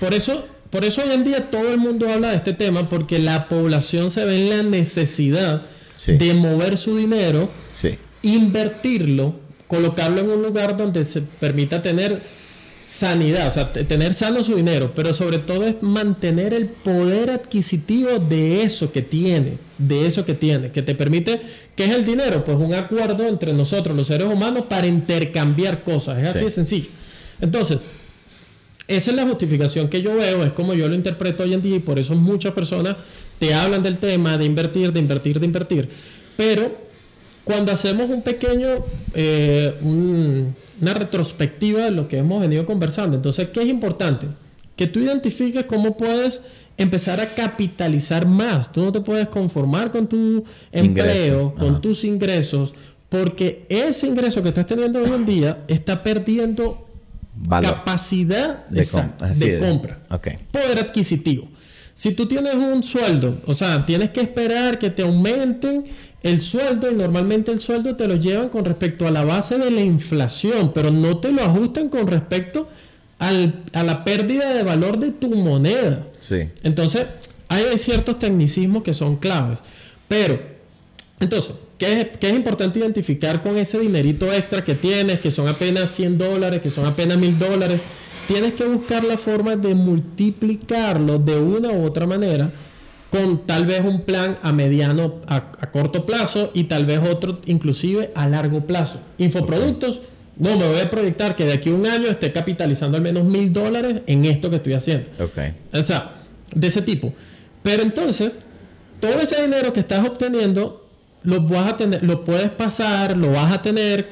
por eso, por eso hoy en día todo el mundo habla de este tema, porque la población se ve en la necesidad de mover su dinero, invertirlo, colocarlo en un lugar donde se permita tener sanidad, o sea, tener sano su dinero, pero sobre todo es mantener el poder adquisitivo de eso que tiene, de eso que tiene, que te permite, ¿qué es el dinero? Pues un acuerdo entre nosotros, los seres humanos, para intercambiar cosas, es así de sencillo. Entonces, esa es la justificación que yo veo, es como yo lo interpreto hoy en día y por eso muchas personas te hablan del tema de invertir, de invertir, de invertir, pero cuando hacemos un pequeño, eh, una retrospectiva de lo que hemos venido conversando, entonces, ¿qué es importante? Que tú identifiques cómo puedes empezar a capitalizar más. Tú no te puedes conformar con tu empleo, con tus ingresos, porque ese ingreso que estás teniendo hoy en día está perdiendo capacidad de, compra, poder adquisitivo. Si tú tienes un sueldo, o sea, tienes que esperar que te aumenten el sueldo y normalmente el sueldo te lo llevan con respecto a la base de la inflación, pero no te lo ajustan con respecto a la pérdida de valor de tu moneda. Sí. Entonces, hay ciertos tecnicismos que son claves. Pero, entonces, ¿qué es, ¿qué es, importante identificar con ese dinerito extra que tienes, que son apenas 100 dólares, que son apenas 1000 dólares? Tienes que buscar la forma de multiplicarlo de una u otra manera con tal vez un plan a mediano, a, corto plazo y tal vez otro inclusive a largo plazo. Infoproductos, no, me voy a proyectar que de aquí a un año esté capitalizando al menos mil dólares en esto que estoy haciendo. Okay. O sea, de ese tipo. Pero entonces, todo ese dinero que estás obteniendo, lo vas a tener, lo puedes pasar, lo vas a tener,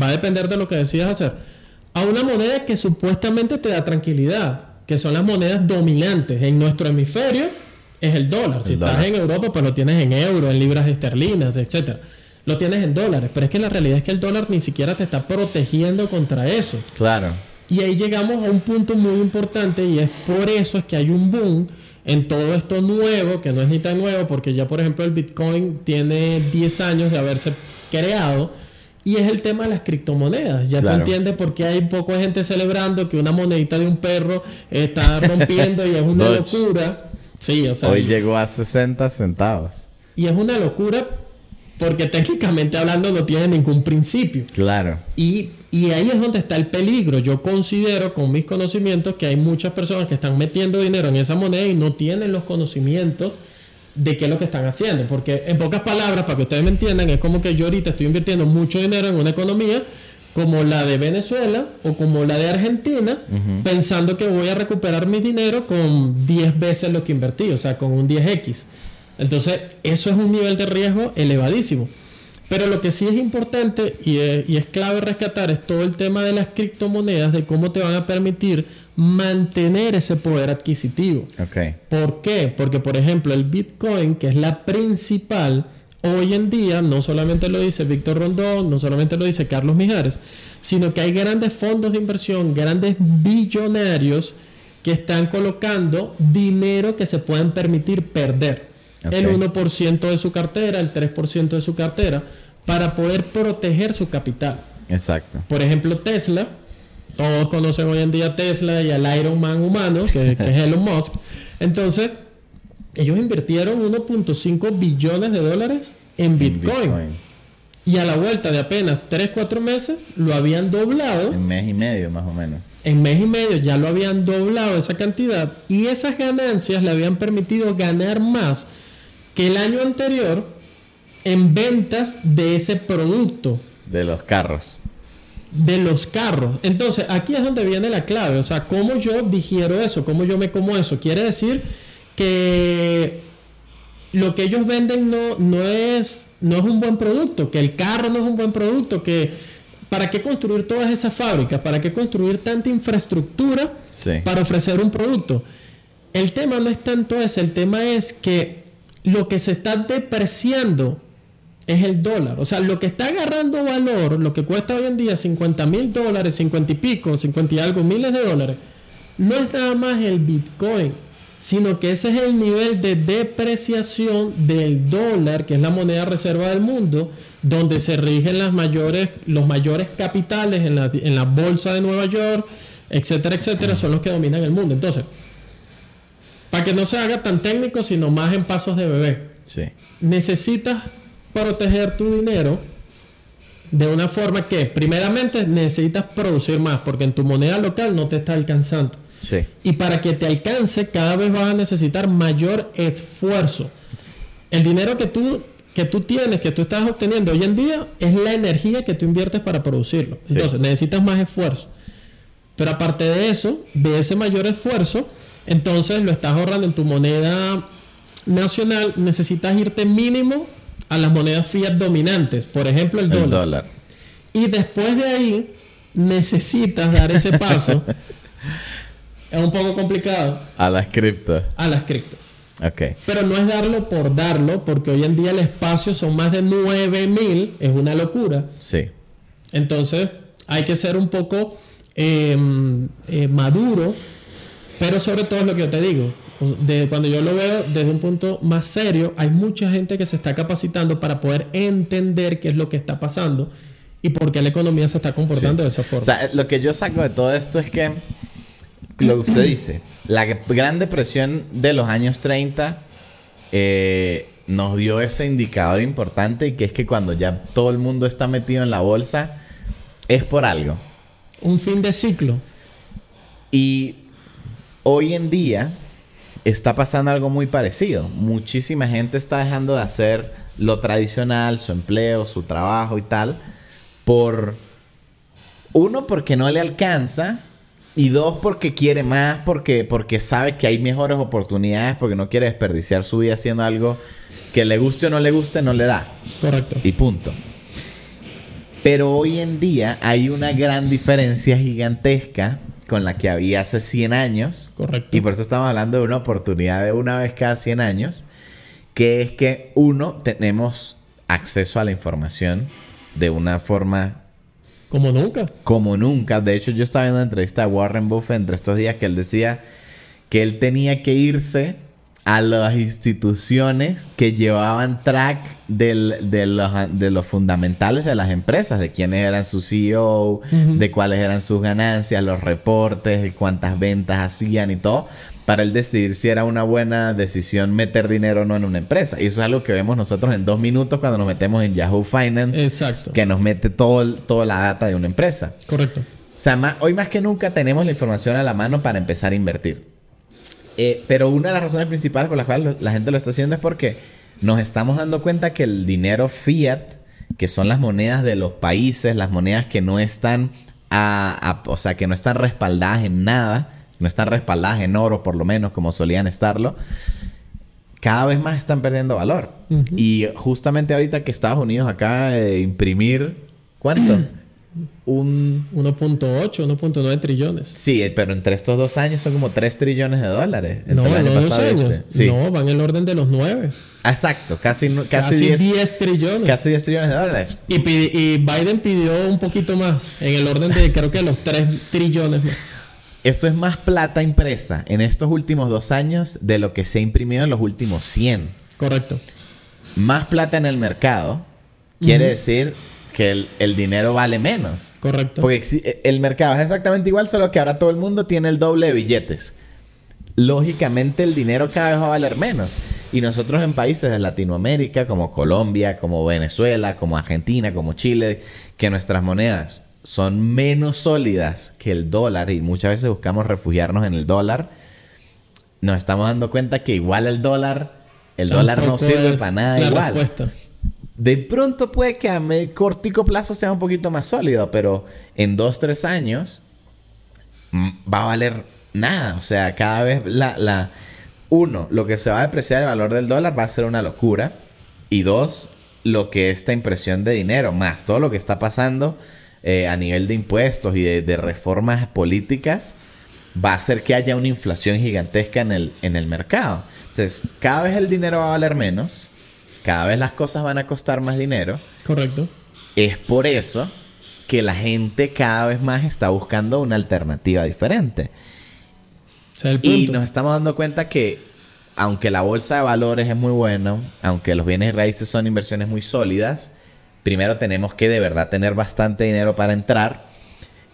va a depender de lo que decidas hacer, a una moneda que supuestamente te da tranquilidad que son las monedas dominantes en nuestro hemisferio, es el dólar. si estás en Europa, pues lo tienes en euros, en libras esterlinas, etcétera. Lo tienes en dólares, pero es que la realidad es que el dólar ni siquiera te está protegiendo contra eso. Claro. Y ahí llegamos a un punto muy importante y es por eso es que hay un boom en todo esto nuevo, que no es ni tan nuevo, porque ya por ejemplo el Bitcoin tiene 10 años de haberse creado, y es el tema de las criptomonedas. Ya tú entiendes por qué hay poca gente celebrando que una monedita de un perro está rompiendo y es una locura. Sí, o sea. Hoy llegó a 60 centavos. Y es una locura porque técnicamente hablando no tiene ningún principio. Claro. Y, y, ahí es donde está el peligro. Yo considero con mis conocimientos que hay muchas personas que están metiendo dinero en esa moneda y no tienen los conocimientos de qué es lo que están haciendo. Porque en pocas palabras, para que ustedes me entiendan, es como que yo ahorita estoy invirtiendo mucho dinero en una economía como la de Venezuela o como la de Argentina, pensando que voy a recuperar mi dinero con 10 veces lo que invertí, o sea, con un 10x. Entonces, eso es un nivel de riesgo elevadísimo. Pero lo que sí es importante y es, clave rescatar es todo el tema de las criptomonedas, de cómo te van a permitir mantener ese poder adquisitivo. Okay. ¿Por qué? Porque, por ejemplo, el Bitcoin, que es la principal, hoy en día, no solamente lo dice Víctor Rondón, no solamente lo dice Carlos Mijares, sino que hay grandes fondos de inversión, grandes billonarios que están colocando dinero que se pueden permitir perder el 1% de su cartera, el 3% de su cartera, para poder proteger su capital. Exacto. Por ejemplo, Tesla, todos conocen hoy en día Tesla y al Iron Man humano, que, es Elon Musk. Entonces, ellos invirtieron 1.5 billones de dólares en Bitcoin. Y a la vuelta de apenas 3, 4 meses lo habían doblado. En mes y medio más o menos. En mes y medio ya lo habían doblado esa cantidad y esas ganancias le habían permitido ganar más que el año anterior en ventas de ese producto. De los carros. De los carros. Entonces, aquí es donde viene la clave. O sea, cómo yo digiero eso, cómo yo me como eso. Quiere decir que lo que ellos venden no, no, es, no es un buen producto, que el carro no es un buen producto, que ¿para qué construir todas esas fábricas? ¿Para qué construir tanta infraestructura para ofrecer un producto? El tema no es tanto ese, el tema es que lo que se está depreciando es el dólar. O sea, lo que está agarrando valor, lo que cuesta hoy en día 50 mil dólares, 50 y pico, 50 y algo miles de dólares, no es nada más el Bitcoin, sino que ese es el nivel de depreciación del dólar, que es la moneda reserva del mundo, donde se rigen las mayores, los mayores capitales en la, en la bolsa de Nueva York, etcétera, etcétera, son los que dominan el mundo. Entonces, para que no se haga tan técnico, sino más en pasos de bebé. Sí. Necesitas proteger tu dinero de una forma que, primeramente, necesitas producir más, porque en tu moneda local no te está alcanzando. Sí. Y para que te alcance, cada vez vas a necesitar mayor esfuerzo. El dinero que tú, que tú tienes, que tú estás obteniendo hoy en día, es la energía que tú inviertes para producirlo. Entonces, necesitas más esfuerzo. Pero aparte de eso, de ese mayor esfuerzo, entonces lo estás ahorrando en tu moneda nacional, necesitas irte mínimo a las monedas fiat dominantes, por ejemplo el, dólar. Y después de ahí necesitas dar ese paso. [LAUGHS] es un poco complicado. A las criptos. A las criptos. Ok. Pero no es darlo por darlo, porque hoy en día el espacio son más de 9000, es una locura. Sí. Entonces hay que ser un poco em, eh, maduro pero sobre todo es lo que yo te digo. De, cuando yo lo veo desde un punto más serio, hay mucha gente que se está capacitando para poder entender qué es lo que está pasando y por qué la economía se está comportando de esa forma. O sea, lo que yo saco de todo esto es que lo que usted dice, la gran depresión de los años 30 eh, nos dio ese indicador importante y que es que cuando ya todo el mundo está metido en la bolsa es por algo. Un fin de ciclo. Y hoy en día está pasando algo muy parecido. Muchísima gente está dejando de hacer lo tradicional, su empleo, su trabajo y tal, por uno porque no le alcanza y dos porque quiere más, porque porque sabe que hay mejores oportunidades, porque no quiere desperdiciar su vida haciendo algo que le guste o no le guste, no le da. Correcto. Y punto. Pero hoy en día hay una gran diferencia gigantesca con la que había hace 100 años. Correcto. Y por eso estamos hablando de una oportunidad de una vez cada 100 años, que es que uno, tenemos acceso a la información de una forma... Como nunca. Como nunca. De hecho, yo estaba viendo una entrevista a Warren Buffett entre estos días que él decía que él tenía que irse a las instituciones que llevaban track de, los, de los fundamentales de las empresas, de quiénes eran sus CEO, de cuáles eran sus ganancias, los reportes, de cuántas ventas hacían y todo, para él decidir si era una buena decisión meter dinero o no en una empresa. Y eso es algo que vemos nosotros en dos minutos cuando nos metemos en Yahoo Finance, Exacto. que nos mete todo, toda la data de una empresa. Correcto. O sea, hoy más que nunca tenemos la información a la mano para empezar a invertir. Eh, pero una de las razones principales por las cuales la gente lo está haciendo es porque nos estamos dando cuenta que el dinero fiat, que son las monedas de los países, las monedas que no están a, o sea, que no están respaldadas en nada, no están respaldadas en oro por lo menos como solían estarlo, cada vez más están perdiendo valor. Y justamente ahorita que Estados Unidos acaba de imprimir, ¿cuánto? [CLEARS THROAT] un... 1.8, 1.9 trillones. Sí, pero entre estos dos años son como 3 trillones de dólares. No, el año pasado este. No, van en el orden de los 9. Exacto, casi, casi, casi 10, trillones. Casi 10 trillones de dólares. Y, y, Biden pidió un poquito más, en el orden de creo que los 3 trillones más. Eso es más plata impresa en estos últimos dos años de lo que se ha imprimido en los últimos 100. Correcto. Más plata en el mercado quiere decir que el, dinero vale menos. Correcto. Porque e, el mercado es exactamente igual, solo que ahora todo el mundo tiene el doble de billetes. Lógicamente el dinero cada vez va a valer menos. Y nosotros en países de Latinoamérica, como Colombia, como Venezuela, como Argentina, como Chile, que nuestras monedas son menos sólidas que el dólar y muchas veces buscamos refugiarnos en el dólar, nos estamos dando cuenta que igual el dólar, el dólar no sirve para nada igual. De pronto puede que a cortico plazo sea un poquito más sólido, pero en dos, tres años mm, va a valer nada. O sea, cada vez la, la... Uno, lo que se va a depreciar el valor del dólar va a ser una locura. Y dos, lo que esta impresión de dinero, más todo lo que está pasando eh, a nivel de impuestos y de, de, reformas políticas, va a hacer que haya una inflación gigantesca en el, en el mercado. Entonces, cada vez el dinero va a valer menos cada vez las cosas van a costar más dinero. Correcto. Es por eso que la gente cada vez más está buscando una alternativa diferente. y nos estamos dando cuenta que aunque la bolsa de valores es muy buena, aunque los bienes raíces son inversiones muy sólidas, primero tenemos que de verdad tener bastante dinero para entrar.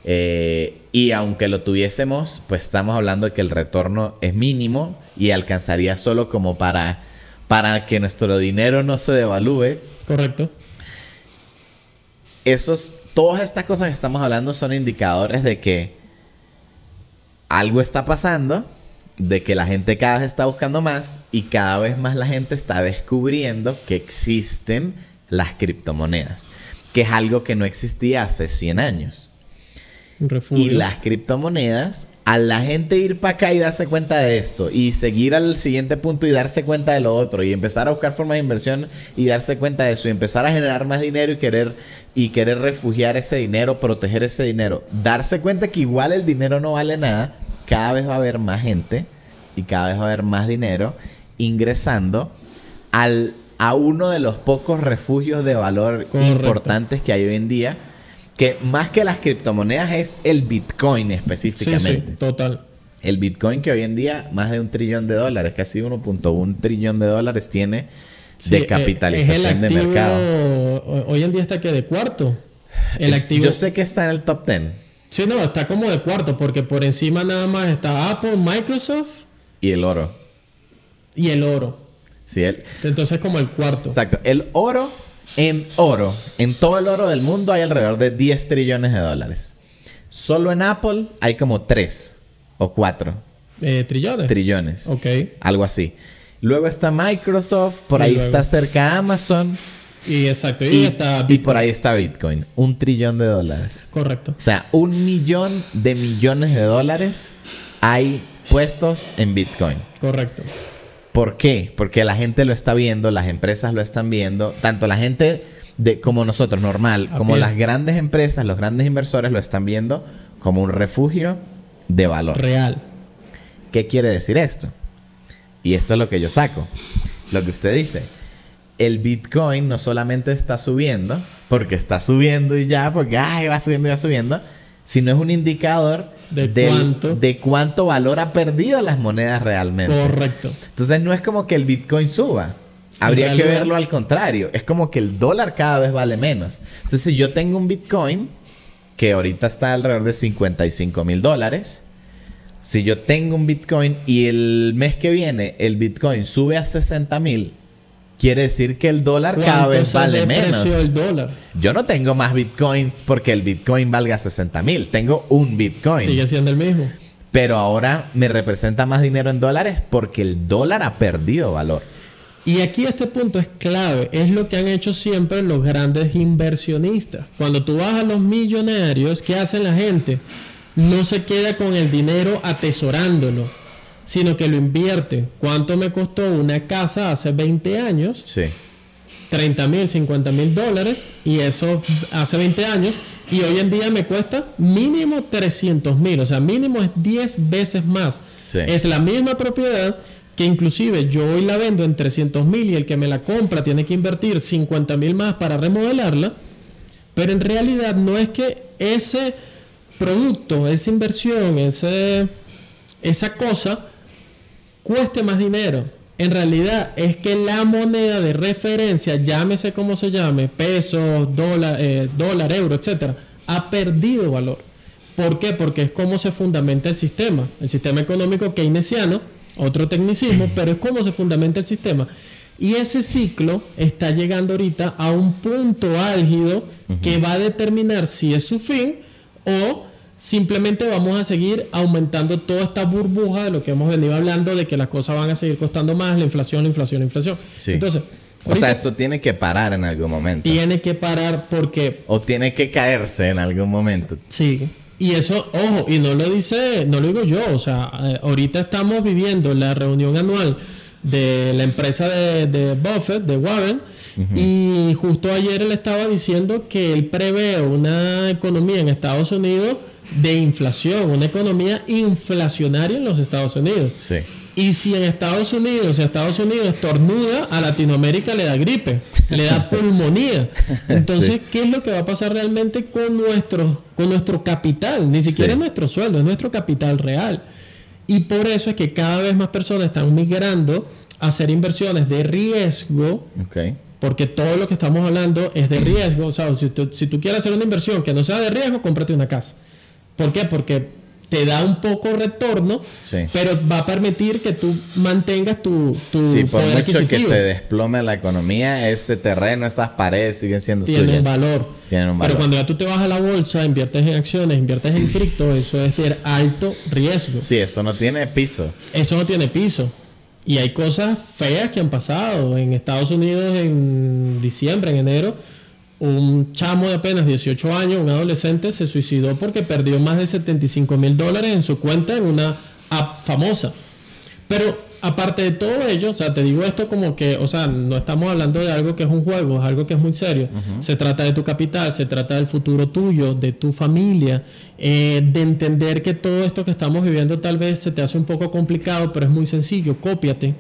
Eh, y aunque lo tuviésemos, pues estamos hablando de que el retorno es mínimo y alcanzaría solo como para para que nuestro dinero no se devalúe. Correcto. Esos, todas estas cosas que estamos hablando son indicadores de que algo está pasando, de que la gente cada vez está buscando más y cada vez más la gente está descubriendo que existen las criptomonedas, que es algo que no existía hace 100 años. Y las criptomonedas a la gente ir para acá y darse cuenta de esto y seguir al siguiente punto y darse cuenta de lo otro y empezar a buscar formas de inversión y darse cuenta de eso y empezar a generar más dinero y querer y querer refugiar ese dinero, proteger ese dinero, darse cuenta que igual el dinero no vale nada, cada vez va a haber más gente y cada vez va a haber más dinero ingresando al a uno de los pocos refugios de valor importantes que hay hoy en día que más que las criptomonedas es el Bitcoin específicamente. Sí, sí, total. El Bitcoin que hoy en día más de un trillón de dólares, casi 1.1 trillón de dólares tiene de eh, capitalización de mercado. Hoy en día está que de cuarto. El eh, activo. Yo sé que está en el top 10. Sí, no, está como de cuarto, porque por encima nada más está Apple, Microsoft. Y el oro. Y el oro. Sí, el... Entonces como el cuarto. Exacto. El oro en oro, en todo el oro del mundo hay alrededor de 10 trillones de dólares. Solo en Apple hay como 3 o 4. Eh, ¿Trillones? Trillones. Ok. Algo así. Luego está Microsoft, por ahí está cerca Amazon. Y exacto, y, está y por ahí está Bitcoin. Un trillón de dólares. Correcto. O sea, un millón de millones de dólares hay puestos en Bitcoin. Correcto. ¿Por qué? Porque la gente lo está viendo, las empresas lo están viendo, tanto la gente de, como nosotros, normal, como las grandes empresas, los grandes inversores lo están viendo como un refugio de valor. Real. ¿Qué quiere decir esto? Y esto es lo que yo saco. Lo que usted dice. El Bitcoin no solamente está subiendo, porque está subiendo y ya, porque ay, va subiendo y va subiendo, sino es un indicador ¿De del- cuánto? de cuánto valor ha perdido las monedas realmente. Correcto. Entonces no es como que el Bitcoin suba. Habría que verlo al contrario. Es como que el dólar cada vez vale menos. Entonces si yo tengo un Bitcoin que ahorita está alrededor de 55 mil dólares. Si yo tengo un Bitcoin y el mes que viene el Bitcoin sube a 60 mil, quiere decir que el dólar cada ¿Cuánto vez vale menos. depreció el dólar? Yo no tengo más Bitcoins porque el Bitcoin valga 60 mil. Tengo un Bitcoin. Sigue siendo el mismo. Pero ahora me representa más dinero en dólares porque el dólar ha perdido valor. Y aquí este punto es clave, es lo que han hecho siempre los grandes inversionistas. Cuando tú vas a los millonarios, ¿qué hacen la gente? No se queda con el dinero atesorándolo, sino que lo invierte. ¿Cuánto me costó una casa hace 20 años? Sí. 30 mil, 50 mil dólares, y eso hace 20 años, y hoy en día me cuesta mínimo 300 mil, o sea, mínimo es 10 veces más. Sí. Es la misma propiedad que inclusive yo hoy la vendo en 300 mil y el que me la compra tiene que invertir 50 mil más para remodelarla, pero en realidad no es que ese producto, esa inversión, ese, esa cosa cueste más dinero. En realidad es que la moneda de referencia, llámese como se llame, peso, dólar, eh, dólar, euro, etcétera, ha perdido valor. ¿Por qué? Porque es como se fundamenta el sistema. El sistema económico keynesiano, otro tecnicismo, pero es como se fundamenta el sistema. Y ese ciclo está llegando ahorita a un punto álgido que va a determinar si es su fin o simplemente vamos a seguir aumentando toda esta burbuja de lo que hemos venido hablando, de que las cosas van a seguir costando más, la inflación, la inflación, la inflación. Sí. Entonces, O sea, eso tiene que parar en algún momento. tiene que parar porque O tiene que caerse en algún momento. Sí. Y eso, ojo, y no lo dice, no lo digo yo, o sea, eh, ahorita estamos viviendo la reunión anual de la empresa de, de Buffett, de Warren, y justo ayer él estaba diciendo que él prevé una economía en Estados Unidos de inflación, una economía inflacionaria en los Estados Unidos. Sí. Y si en Estados Unidos, si Estados Unidos estornuda, a Latinoamérica le da gripe, le da [LAUGHS] pulmonía. Entonces, Sí. ¿qué es lo que va a pasar realmente con nuestro, con nuestro capital? Ni siquiera Sí. es nuestro sueldo, es nuestro capital real. Y por eso es que cada vez más personas están migrando a hacer inversiones de riesgo, Ok. porque todo lo que estamos hablando es de riesgo. O sea, si tú, si tú quieres hacer una inversión que no sea de riesgo, cómprate una casa. ¿Por qué? Porque te da un poco retorno, Sí. pero va a permitir que tú mantengas tu, tu Sí, por poder mucho que se desplome la economía, ese terreno, esas paredes siguen siendo Tienen suyas. valor. Tienen un valor. Pero cuando ya tú te vas a la bolsa, inviertes en acciones, inviertes en cripto, eso es de alto riesgo. Sí, eso no tiene piso. Eso no tiene piso. Y hay cosas feas que han pasado. En Estados Unidos, en diciembre, en enero, un chamo de apenas 18 años, un adolescente, se suicidó porque perdió más de 75 mil dólares en su cuenta en una app famosa. Pero aparte de todo ello, o sea, te digo esto como que, o sea, no estamos hablando de algo que es un juego, es algo que es muy serio. Se trata de tu capital, se trata del futuro tuyo, de tu familia, eh, de entender que todo esto que estamos viviendo tal vez se te hace un poco complicado, pero es muy sencillo, cópiate.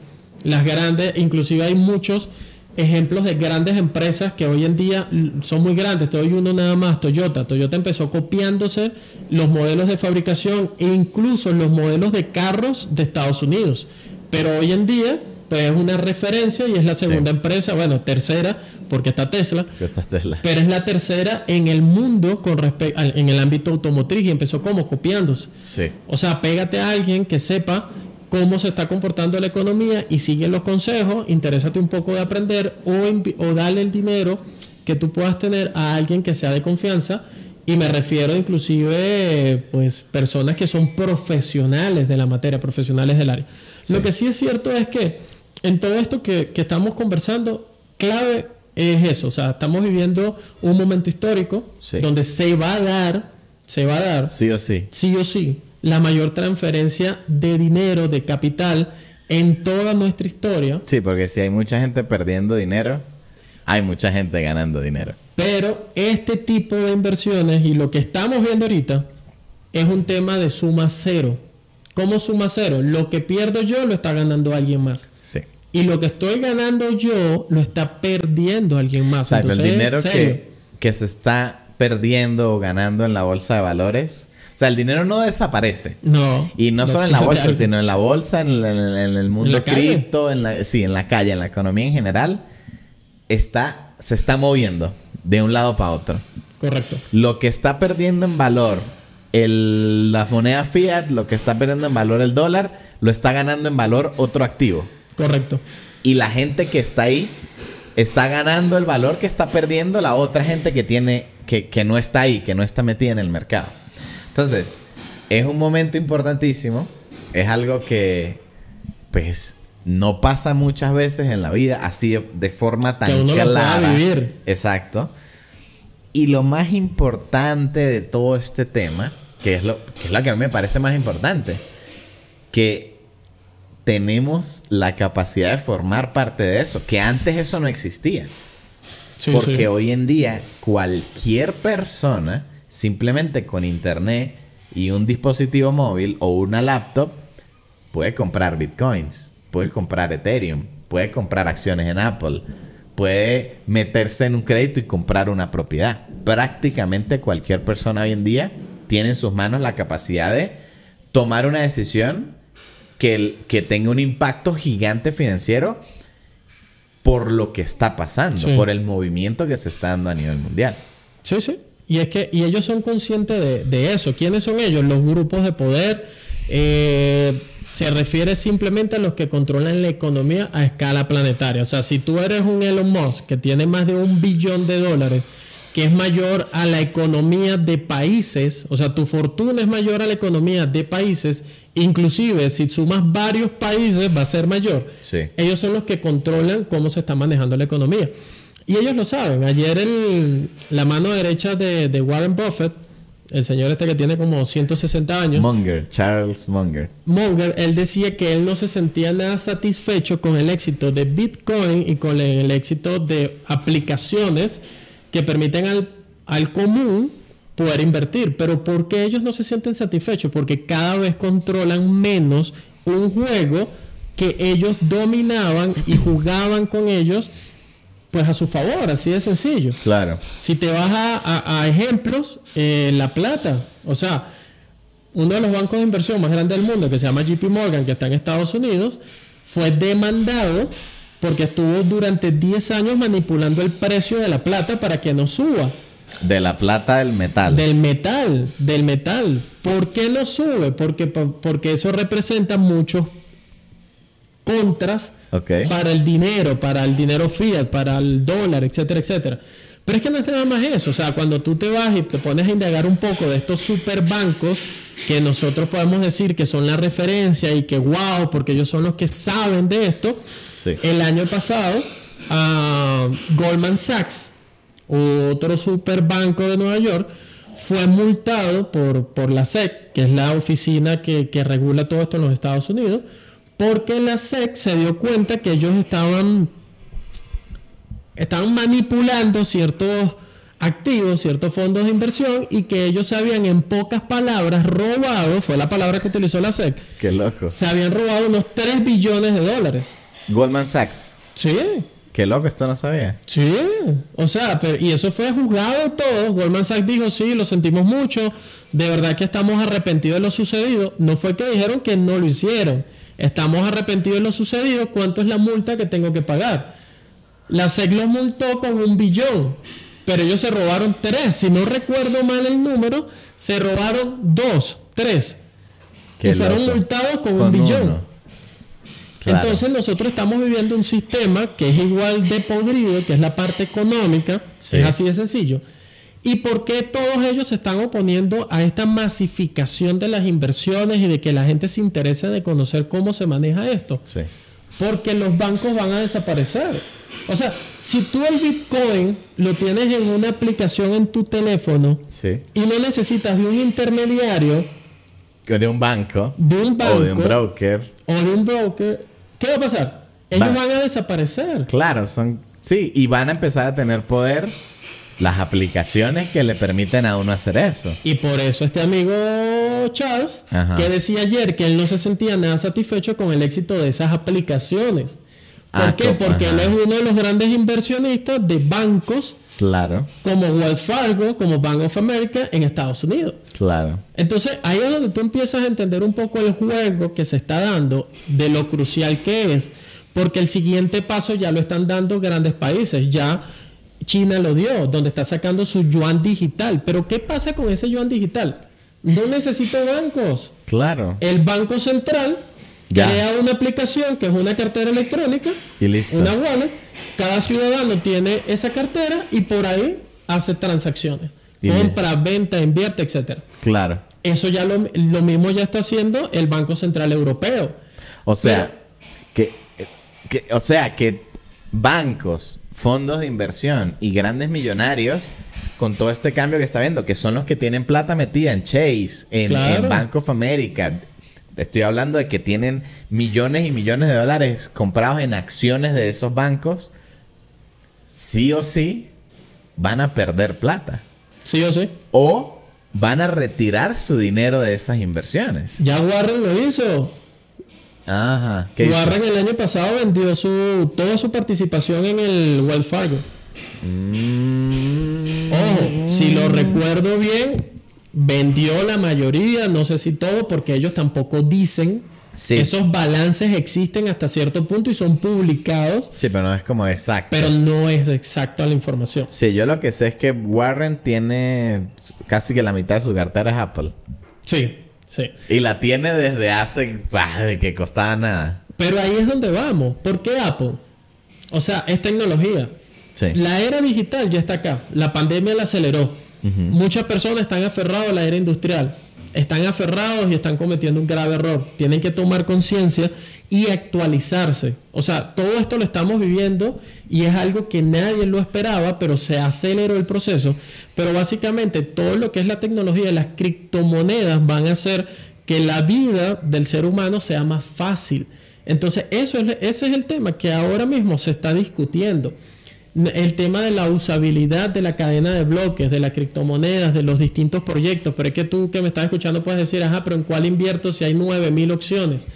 Las grandes, inclusive hay muchos ejemplos de grandes empresas que hoy en día son muy grandes. Te doy uno nada más, Toyota. Toyota empezó copiándose los modelos de fabricación e incluso los modelos de carros de Estados Unidos. Pero hoy en día, pues es una referencia y es la segunda empresa, bueno, tercera, porque está Tesla. Esta Tesla. Pero es la tercera en el mundo con respecto en el ámbito automotriz y empezó como copiándose. Sí. O sea, pégate a alguien que sepa cómo se está comportando la economía y sigue los consejos, interésate un poco de aprender o, o dale el dinero que tú puedas tener a alguien que sea de confianza. Y me refiero inclusive, pues, personas que son profesionales de la materia, profesionales del área. Lo que sí es cierto es que en todo esto que, que estamos conversando, clave es eso. O sea, estamos viviendo un momento histórico Sí. donde se va a dar, se va a dar Sí o sí. sí o sí, la mayor transferencia de dinero, de capital en toda nuestra historia. Sí, porque si hay mucha gente perdiendo dinero, hay mucha gente ganando dinero. Pero este tipo de inversiones y lo que estamos viendo ahorita es un tema de suma cero. ¿Cómo suma cero? Lo que pierdo yo lo está ganando alguien más. Sí. Y lo que estoy ganando yo lo está perdiendo alguien más. O sea, el dinero que, que se está perdiendo o ganando en la bolsa de valores. O sea, el dinero no desaparece. No. Y no, solo en la bolsa, sino en la bolsa, en, el mundo cripto, en la, sí, en la calle, en la economía en general, está, se está moviendo de un lado para otro. Correcto. Lo que está perdiendo en valor el, las monedas fiat, lo que está perdiendo en valor el dólar, lo está ganando en valor otro activo. Correcto. Y la gente que está ahí está ganando el valor que está perdiendo la otra gente que tiene que, que no está ahí, que no está metida en el mercado. Entonces, es un momento importantísimo. Es algo que, pues, no pasa muchas veces en la vida así de, forma tan que uno clara. vivir. Exacto. Y lo más importante de todo este tema, que es lo que, es lo que a mí me parece más importante, que tenemos la capacidad de formar parte de eso, que antes eso no existía. Porque hoy en día cualquier persona, simplemente con internet y un dispositivo móvil o una laptop, puede comprar bitcoins, puede comprar Ethereum, puede comprar acciones en Apple, puede meterse en un crédito y comprar una propiedad. Prácticamente cualquier persona hoy en día tiene en sus manos la capacidad de tomar una decisión que, que tenga un impacto gigante financiero por lo que está pasando, por el movimiento que se está dando a nivel mundial. Sí, sí. Y es que y ellos son conscientes de, eso. ¿Quiénes son ellos? Los grupos de poder. Eh, se refiere simplemente a los que controlan la economía a escala planetaria. O sea, si tú eres un Elon Musk que tiene más de un billón de dólares, que es mayor a la economía de países, o sea, tu fortuna es mayor a la economía de países, Inclusive, si sumas varios países, va a ser mayor. Ellos son los que controlan cómo se está manejando la economía. Y ellos lo saben. Ayer el, la mano derecha de, Warren Buffett, el señor este que tiene como 160 años. Munger, Charles Munger. Munger, él decía que él no se sentía nada satisfecho con el éxito de Bitcoin y con el, éxito de aplicaciones que permiten al, al común poder invertir. Pero ¿por qué ellos no se sienten satisfechos? Porque cada vez controlan menos un juego que ellos dominaban y jugaban con ellos pues a su favor, así de sencillo. Claro. Si te vas a, ejemplos, eh, La Plata, o sea, uno de los bancos de inversión más grandes del mundo, que se llama JP Morgan, que está en Estados Unidos, fue demandado porque estuvo durante 10 años manipulando el precio de la plata para que no suba. De la plata del metal. Del metal, del metal. ¿Por qué no sube? Porque, porque eso representa muchos contras para el dinero, para el dinero fiat, para el dólar, etcétera, etcétera. Pero es que no es nada más eso. O sea, cuando tú te vas y te pones a indagar un poco de estos superbancos que nosotros podemos decir que son la referencia y que wow, porque ellos son los que saben de esto. El año pasado, uh, Goldman Sachs otro superbanco de Nueva York, fue multado por, por la SEC, que es la oficina que, regula todo esto en los Estados Unidos, porque la SEC se dio cuenta que ellos estaban, estaban manipulando ciertos activos, ciertos fondos de inversión y que ellos se habían en pocas palabras robado, fue la palabra que utilizó la SEC. Qué loco. Se habían robado unos 3 billones de dólares. Goldman Sachs. Sí. Qué loco, esto no sabía. Sí, o sea, y eso fue juzgado todo. Goldman Sachs dijo, sí, lo sentimos mucho, de verdad que estamos arrepentidos de lo sucedido. No fue que dijeron que no lo hicieron. Estamos arrepentidos de lo sucedido, ¿cuánto es la multa que tengo que pagar? La SEC los multó con un billón, pero ellos se robaron tres. Si no recuerdo mal el número, se robaron dos, tres. y fueron multados con, un billón. Entonces nosotros estamos viviendo un sistema que es igual de podrido, que es la parte económica, es así de sencillo. ¿Y por qué todos ellos se están oponiendo a esta masificación de las inversiones y de que la gente se interese de conocer cómo se maneja esto? Sí. Porque los bancos van a desaparecer. O sea, si tú el Bitcoin lo tienes en una aplicación en tu teléfono y no necesitas de un intermediario, de un banco, de un banco o de un broker, o de un broker, ¿Qué va a pasar? Ellos van a desaparecer. Claro, son. Sí, y van a empezar a tener poder las aplicaciones que le permiten a uno hacer eso. Y por eso este amigo Charles, que decía ayer que él no se sentía nada satisfecho con el éxito de esas aplicaciones. ¿Por ah, qué? Porque él es uno de los grandes inversionistas de bancos. Claro. Como Wells Fargo, como Bank of America en Estados Unidos. Claro. Entonces ahí es donde tú empiezas a entender un poco el juego que se está dando, de lo crucial que es, porque el siguiente paso ya lo están dando grandes países. Ya China lo dio, donde está sacando su yuan digital. Pero ¿qué pasa con ese yuan digital? No necesito bancos. Claro. El Banco Central crea una aplicación que es una cartera electrónica, y listo. una wallet. Cada ciudadano tiene esa cartera y por ahí hace transacciones. Compra, venta, invierte, etcétera. Claro. Eso ya lo, mismo ya está haciendo el Banco Central Europeo. O sea, que, que, o sea, que bancos fondos de inversión y grandes millonarios con todo este cambio que está viendo, que son los que tienen plata metida en Chase, en, Bank of America. Estoy hablando de que tienen millones y millones de dólares comprados en acciones de esos bancos. Sí o sí van a perder plata. Sí o sí. O van a retirar su dinero de esas inversiones. Ya Warren lo hizo. Ajá. Warren el año pasado vendió su toda su participación en el Wells Fargo. Mm. Ojo, si lo recuerdo bien, vendió la mayoría, no sé si todo, porque ellos tampoco dicen. Esos balances existen hasta cierto punto y son publicados. Sí, pero no es como exacto. Pero no es exacta la información. Sí, yo lo que sé es que Warren tiene casi que la mitad de su cartera es Apple. Sí. Y la tiene desde hace... de que costaba nada. Pero ahí es donde vamos. ¿Por qué Apple? O sea, es tecnología. La era digital ya está acá. La pandemia la aceleró. Muchas personas están aferrados a la era industrial. Están aferrados y están cometiendo un grave error. Tienen que tomar conciencia y actualizarse. O sea, todo esto lo estamos viviendo y es algo que nadie lo esperaba, pero se aceleró el proceso. Pero básicamente todo lo que es la tecnología, las criptomonedas van a hacer que la vida del ser humano sea más fácil. Entonces, eso es, ese es el tema que ahora mismo se está discutiendo. El tema de la usabilidad de la cadena de bloques, de las criptomonedas, de los distintos proyectos. Pero es que tú que me estás escuchando puedes decir, ajá, pero ¿en cuál invierto si hay 9000 opciones?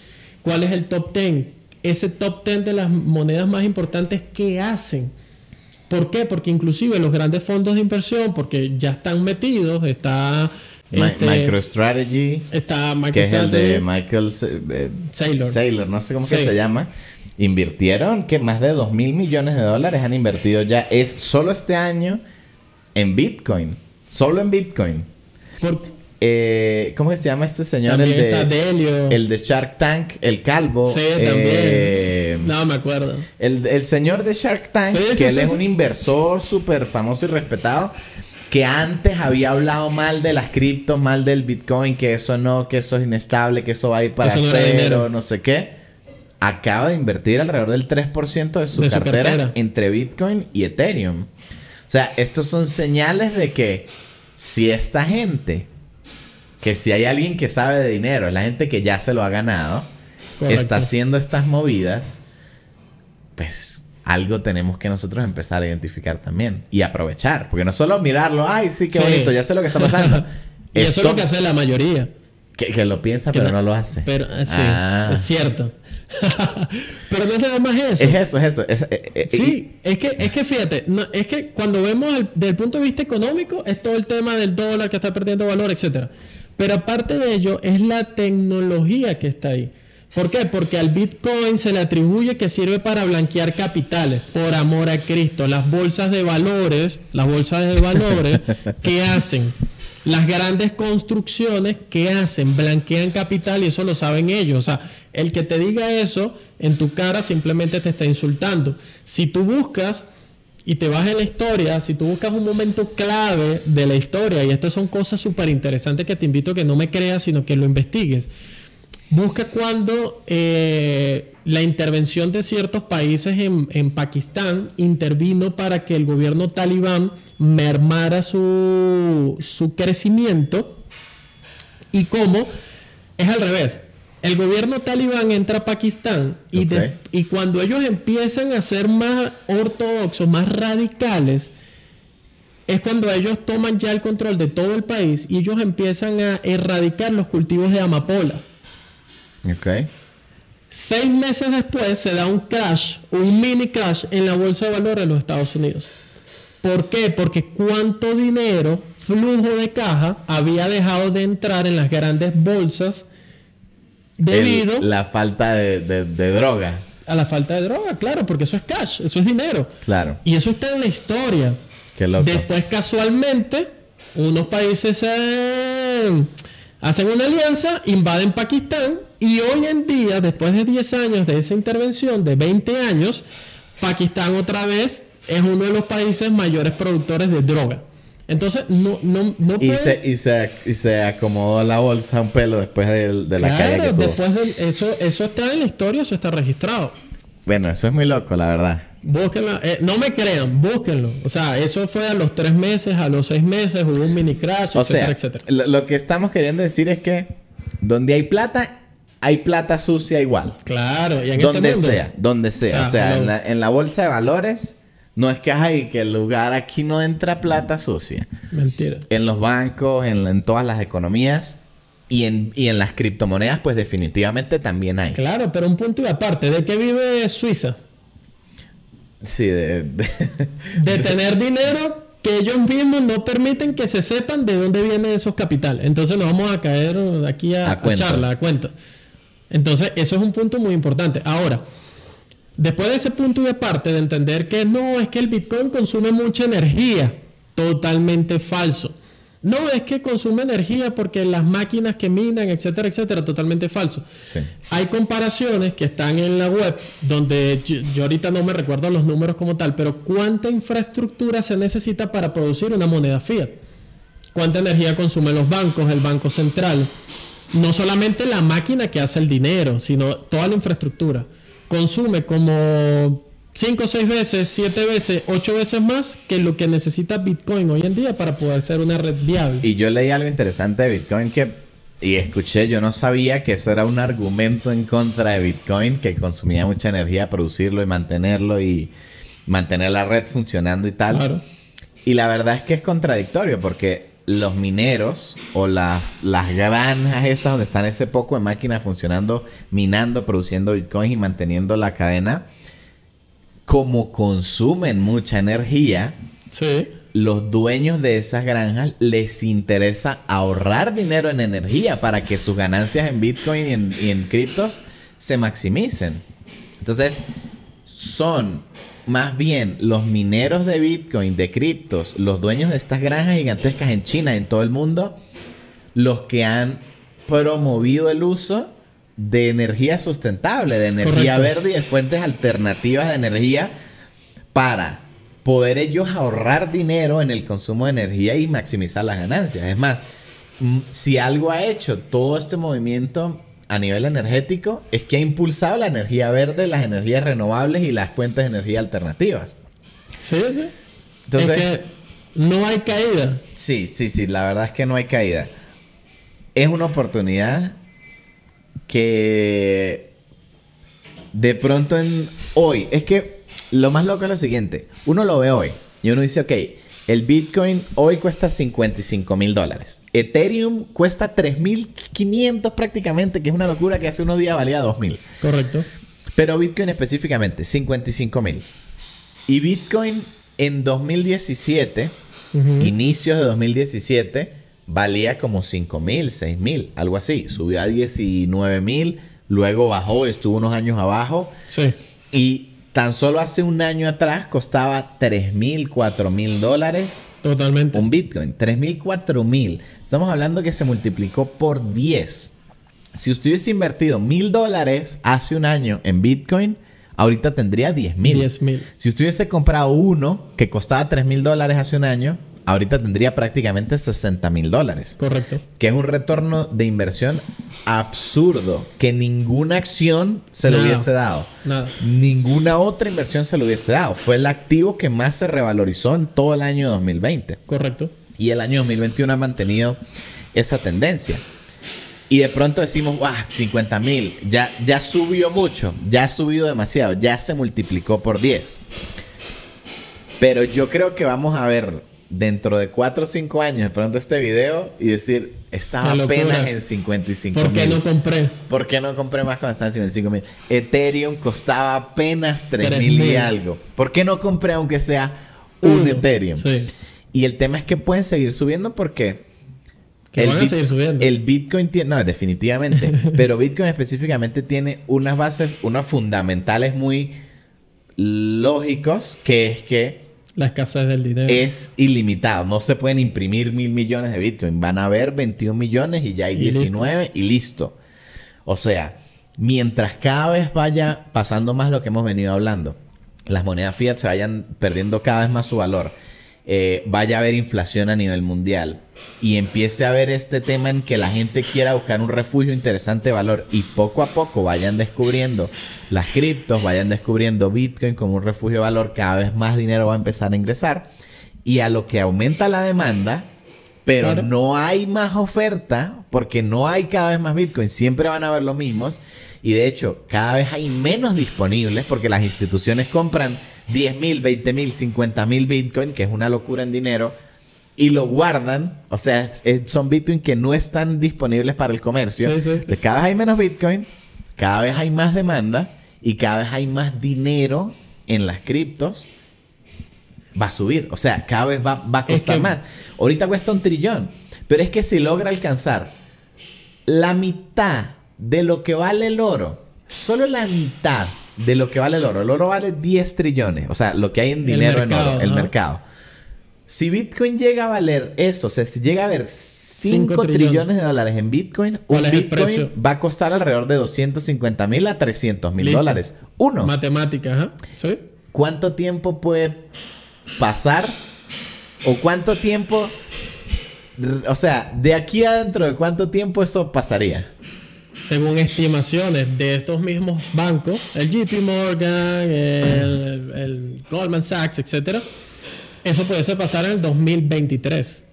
¿Cuál es el top 10? Ese top 10 de las monedas más importantes, ¿qué hacen? ¿Por qué? Porque inclusive los grandes fondos de inversión, porque ya están metidos, está... Este, MicroStrategy. Está MicroStrategy. Que es el de Michael eh, Saylor. Saylor, no sé cómo se llama. Invirtieron que más de 2 mil millones de dólares han invertido ya. Es solo este año en Bitcoin. Solo en Bitcoin. ¿Por, eh, ¿Cómo se llama este señor? el de, El de Shark Tank, el calvo. Sí, también. Eh, no, me acuerdo. El, señor de Shark Tank, que él es un inversor súper famoso y respetado, que antes había hablado mal de las criptos, mal del Bitcoin, que eso no, que eso es inestable, que eso va a ir para cero, no, sé qué. Acaba de invertir alrededor del 3% de, su, cartera entre Bitcoin y Ethereum. O sea, estos son señales de que si esta gente que si hay alguien que sabe de dinero, la gente que ya se lo ha ganado, está haciendo estas movidas, pues algo tenemos que nosotros empezar a identificar también y aprovechar. Porque no solo mirarlo, ay, sí, qué bonito, ya sé lo que está pasando. [LAUGHS] y eso es lo que hace la mayoría. Que, lo piensa, pero no, lo hace. Pero eh, sí, ah. es cierto. Pero no es nada más eso. Es eso, es eso. Eh, eh, sí, es que, es que fíjate, es que cuando vemos el, desde el punto de vista económico, es todo el tema del dólar que está perdiendo valor, etcétera. Pero aparte de ello, es la tecnología que está ahí. ¿Por qué? Porque al Bitcoin se le atribuye que sirve para blanquear capitales, por amor a Cristo. Las bolsas de valores, las bolsas de valores, ¿qué hacen? Las grandes construcciones, ¿qué hacen? Blanquean capital y eso lo saben ellos. O sea, el que te diga eso en tu cara simplemente te está insultando. Si tú buscas y te vas en la historia, si tú buscas un momento clave de la historia, y estas son cosas súper interesantes que te invito a que no me creas, sino que lo investigues, busca cuando eh, la intervención de ciertos países en, en, Pakistán intervino para que el gobierno talibán mermara su, su crecimiento y cómo es al revés el gobierno talibán entra a Pakistán y, y cuando ellos empiezan a ser más ortodoxos, más radicales, es cuando ellos toman ya el control de todo el país y ellos empiezan a erradicar los cultivos de amapola. Ok. Seis meses después se da un crash, un mini crash en la bolsa de valores de los Estados Unidos. ¿Por qué? Porque cuánto dinero, flujo de caja, había dejado de entrar en las grandes bolsas debido... a la falta de, droga. A la falta de droga, claro, porque eso es cash, eso es dinero. Claro. Y eso está en la historia. Qué loco. Después, casualmente, unos países se hacen una alianza, invaden Pakistán y hoy en día, después de 10 años de esa intervención, de 20 años, Pakistán otra vez es uno de los países mayores productores de droga. Entonces, no, no, no y, se, y, se, y se acomodó la bolsa un pelo después de, de la caída que tuvo. después de... Eso, eso está en la historia, eso está registrado. Bueno, eso es muy loco, la verdad. Búsquenlo. Eh, no me crean, búsquenlo. O sea, eso fue a los tres meses, a los seis meses, hubo un mini crash, o etcétera, sea, etcétera. Lo, que estamos queriendo decir es que donde hay plata, hay plata sucia igual. Claro, y en este donde este mundo, sea, donde sea. O sea, en, la, en, la, bolsa de valores, no es que hay que el lugar aquí no entra plata sucia. Mentira. En los bancos, en, en todas las economías. Y en, y en las criptomonedas, pues definitivamente también hay. Claro, pero un punto y aparte, ¿de qué vive Suiza? Sí, de, [LAUGHS] de, tener dinero que ellos mismos no permiten que se sepan de dónde vienen esos capitales. Entonces nos vamos a caer aquí a, a, charla, a cuenta. Entonces, eso es un punto muy importante. Ahora, después de ese punto y aparte de entender que no, es que el Bitcoin consume mucha energía, totalmente falso. No, es que consume energía porque las máquinas que minan, etcétera, etcétera, totalmente falso. Hay comparaciones que están en la web donde yo, ahorita no me recuerdo los números como tal, pero ¿cuánta infraestructura se necesita para producir una moneda fiat? ¿Cuánta energía consumen los bancos, el Banco Central? No solamente la máquina que hace el dinero, sino toda la infraestructura. Consume como 5, 6 veces, 7 veces, 8 veces más que lo que necesita Bitcoin hoy en día para poder ser una red viable. Y yo leí algo interesante de Bitcoin que y escuché, yo no sabía que eso era un argumento en contra de Bitcoin, que consumía mucha energía producirlo y mantenerlo y mantener la red funcionando y tal. Claro. Y la verdad es que es contradictorio porque los mineros o las, las granjas estas donde están ese poco de máquinas funcionando, minando, produciendo Bitcoin y manteniendo la cadena, como consumen mucha energía, los dueños de esas granjas les interesa ahorrar dinero en energía para que sus ganancias en Bitcoin y en, criptos se maximicen. Entonces, son más bien los mineros de Bitcoin, de criptos, los dueños de estas granjas gigantescas en China, en todo el mundo, los que han promovido el uso de energía sustentable, de energía verde y de fuentes alternativas de energía para poder ellos ahorrar dinero en el consumo de energía y maximizar las ganancias. Es más, mm, si algo ha hecho todo este movimiento a nivel energético es que ha impulsado la energía verde, las energías renovables y las fuentes de energía alternativas. Sí, sí. Entonces, es que no hay caída. Sí, sí, sí, la verdad es que no hay caída. Es una oportunidad que de pronto en hoy, es que lo más loco es lo siguiente, uno lo ve hoy y uno dice, ok, el Bitcoin hoy cuesta 55 mil dólares. Ethereum cuesta 3.500 prácticamente, que es una locura que hace unos días valía 2.000. Correcto. Pero Bitcoin específicamente, 55 mil. Y Bitcoin en 2017, inicios de 2017, valía como 5 mil, 6 mil, algo así. Subió a 19 mil, luego bajó, estuvo unos años abajo. Sí. Y tan solo hace un año atrás costaba 3 mil, 4 mil dólares. Totalmente. Un Bitcoin. 3 mil, 4 mil. Estamos hablando que se multiplicó por 10. Si usted hubiese invertido mil dólares hace un año en Bitcoin, ahorita tendría 10 mil. 10 mil. Si usted hubiese comprado uno que costaba 3 mil dólares hace un año, ahorita tendría prácticamente 60 mil dólares. Correcto. Que es un retorno de inversión absurdo, que ninguna acción se le hubiese dado. Nada. Ninguna otra inversión se le hubiese dado. Fue el activo que más se revalorizó en todo el año 2020. Correcto. Y el año 2021 ha mantenido esa tendencia. Y de pronto decimos, ¡guau! 50 mil. Ya, ya subió mucho. Ya ha subido demasiado. Ya se multiplicó por 10. Pero yo creo que vamos a ver dentro de 4 o 5 años pronto este video y decir, estaba apenas en 55 ¿Por qué no compré? ¿Por qué no compré más cuando estaba en 55 mil? Ethereum costaba apenas 3 mil y algo. ¿Por qué no compré aunque sea un Ethereum? Sí. Y el tema es que pueden seguir subiendo porque... Que van a seguir subiendo. El Bitcoin tiene... No, definitivamente. [LAUGHS] pero Bitcoin específicamente tiene unas bases, unas fundamentales muy lógicos, que es que la escasez del dinero. Es ilimitado. No se pueden imprimir mil millones de Bitcoin. Van a haber 21 millones y ya hay 19 y listo. O sea, mientras cada vez vaya pasando más lo que hemos venido hablando, las monedas fiat se vayan perdiendo cada vez más su valor eh, vaya a haber inflación a nivel mundial y empiece a haber este tema en que la gente quiera buscar un refugio interesante de valor y poco a poco vayan descubriendo las criptos, vayan descubriendo Bitcoin como un refugio de valor, cada vez más dinero va a empezar a ingresar y a lo que aumenta la demanda, pero no hay más oferta porque no hay cada vez más Bitcoin, siempre van a haber los mismos y de hecho cada vez hay menos disponibles porque las instituciones compran 10 mil, 20 mil, 50 mil Bitcoin, que es una locura en dinero, y lo guardan. O sea, son Bitcoin que no están disponibles para el comercio. Cada vez hay menos Bitcoin, cada vez hay más demanda y cada vez hay más dinero en las criptos. Va a subir. O sea, cada vez va, a costar más. Ahorita cuesta un trillón. Pero es que si logra alcanzar la mitad de lo que vale el oro, solo la mitad de lo que vale el oro. El oro vale 10 trillones. O sea, lo que hay en dinero en oro, el mercado. Si Bitcoin llega a valer eso, o sea, si llega a haber 5 trillones. de dólares en Bitcoin, un Bitcoin va a costar alrededor de 250 mil a 300 mil dólares. Uno. Matemática, ¿ah? ¿Sí? ¿Cuánto tiempo puede pasar? ¿O cuánto tiempo... O sea, de aquí adentro de cuánto tiempo eso pasaría? Según estimaciones de estos mismos bancos, el JP Morgan, el, Goldman Sachs, etc., eso puede pasar en el 2023.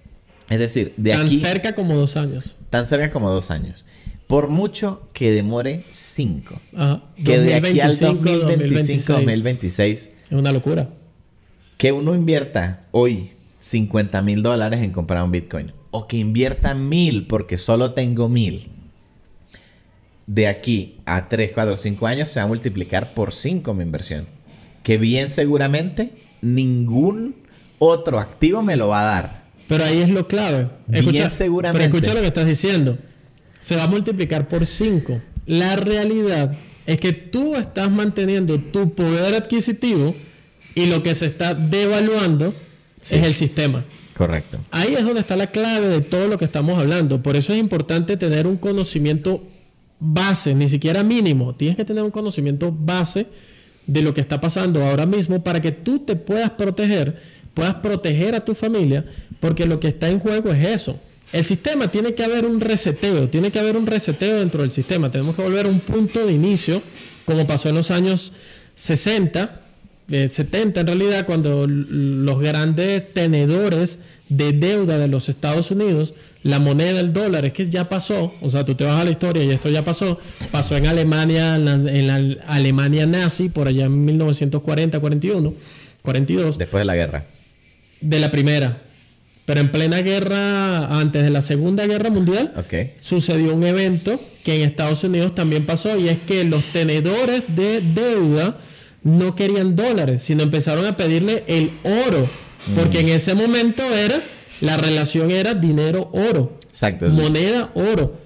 Es decir, de tan aquí... Tan cerca como dos años. Tan cerca como dos años. Por mucho que demore cinco. Que de aquí al 2025, 2026... Es una locura. Que uno invierta hoy 50 mil dólares en comprar un Bitcoin. O que invierta mil porque solo tengo mil de aquí a 3, 4, 5 años se va a multiplicar por 5 mi inversión. Que bien seguramente ningún otro activo me lo va a dar. Pero ahí es lo clave. Escucha, seguramente. Pero escucha lo que estás diciendo. Se va a multiplicar por 5. La realidad es que tú estás manteniendo tu poder adquisitivo y lo que se está devaluando es el sistema. Correcto. Ahí es donde está la clave de todo lo que estamos hablando. Por eso es importante tener un conocimiento base, ni siquiera mínimo. Tienes que tener un conocimiento base de lo que está pasando ahora mismo para que tú te puedas proteger, puedas proteger a tu familia, porque lo que está en juego es eso. El sistema tiene que haber un reseteo, tiene que haber un reseteo dentro del sistema. Tenemos que volver a un punto de inicio, como pasó en los años 60, 70 eh, en realidad, cuando los grandes tenedores de deuda de los Estados Unidos la moneda, el dólar, es que ya pasó, o sea, tú te vas a la historia y esto ya pasó, pasó en Alemania, en la, Alemania nazi, por allá en 1940, 41, 42. Después de la guerra. De la primera. Pero en plena guerra, antes de la Segunda Guerra Mundial, sucedió un evento que en Estados Unidos también pasó y es que los tenedores de deuda no querían dólares, sino empezaron a pedirle el oro, porque mm. en ese momento era la relación era dinero-oro. Exacto. Moneda, oro.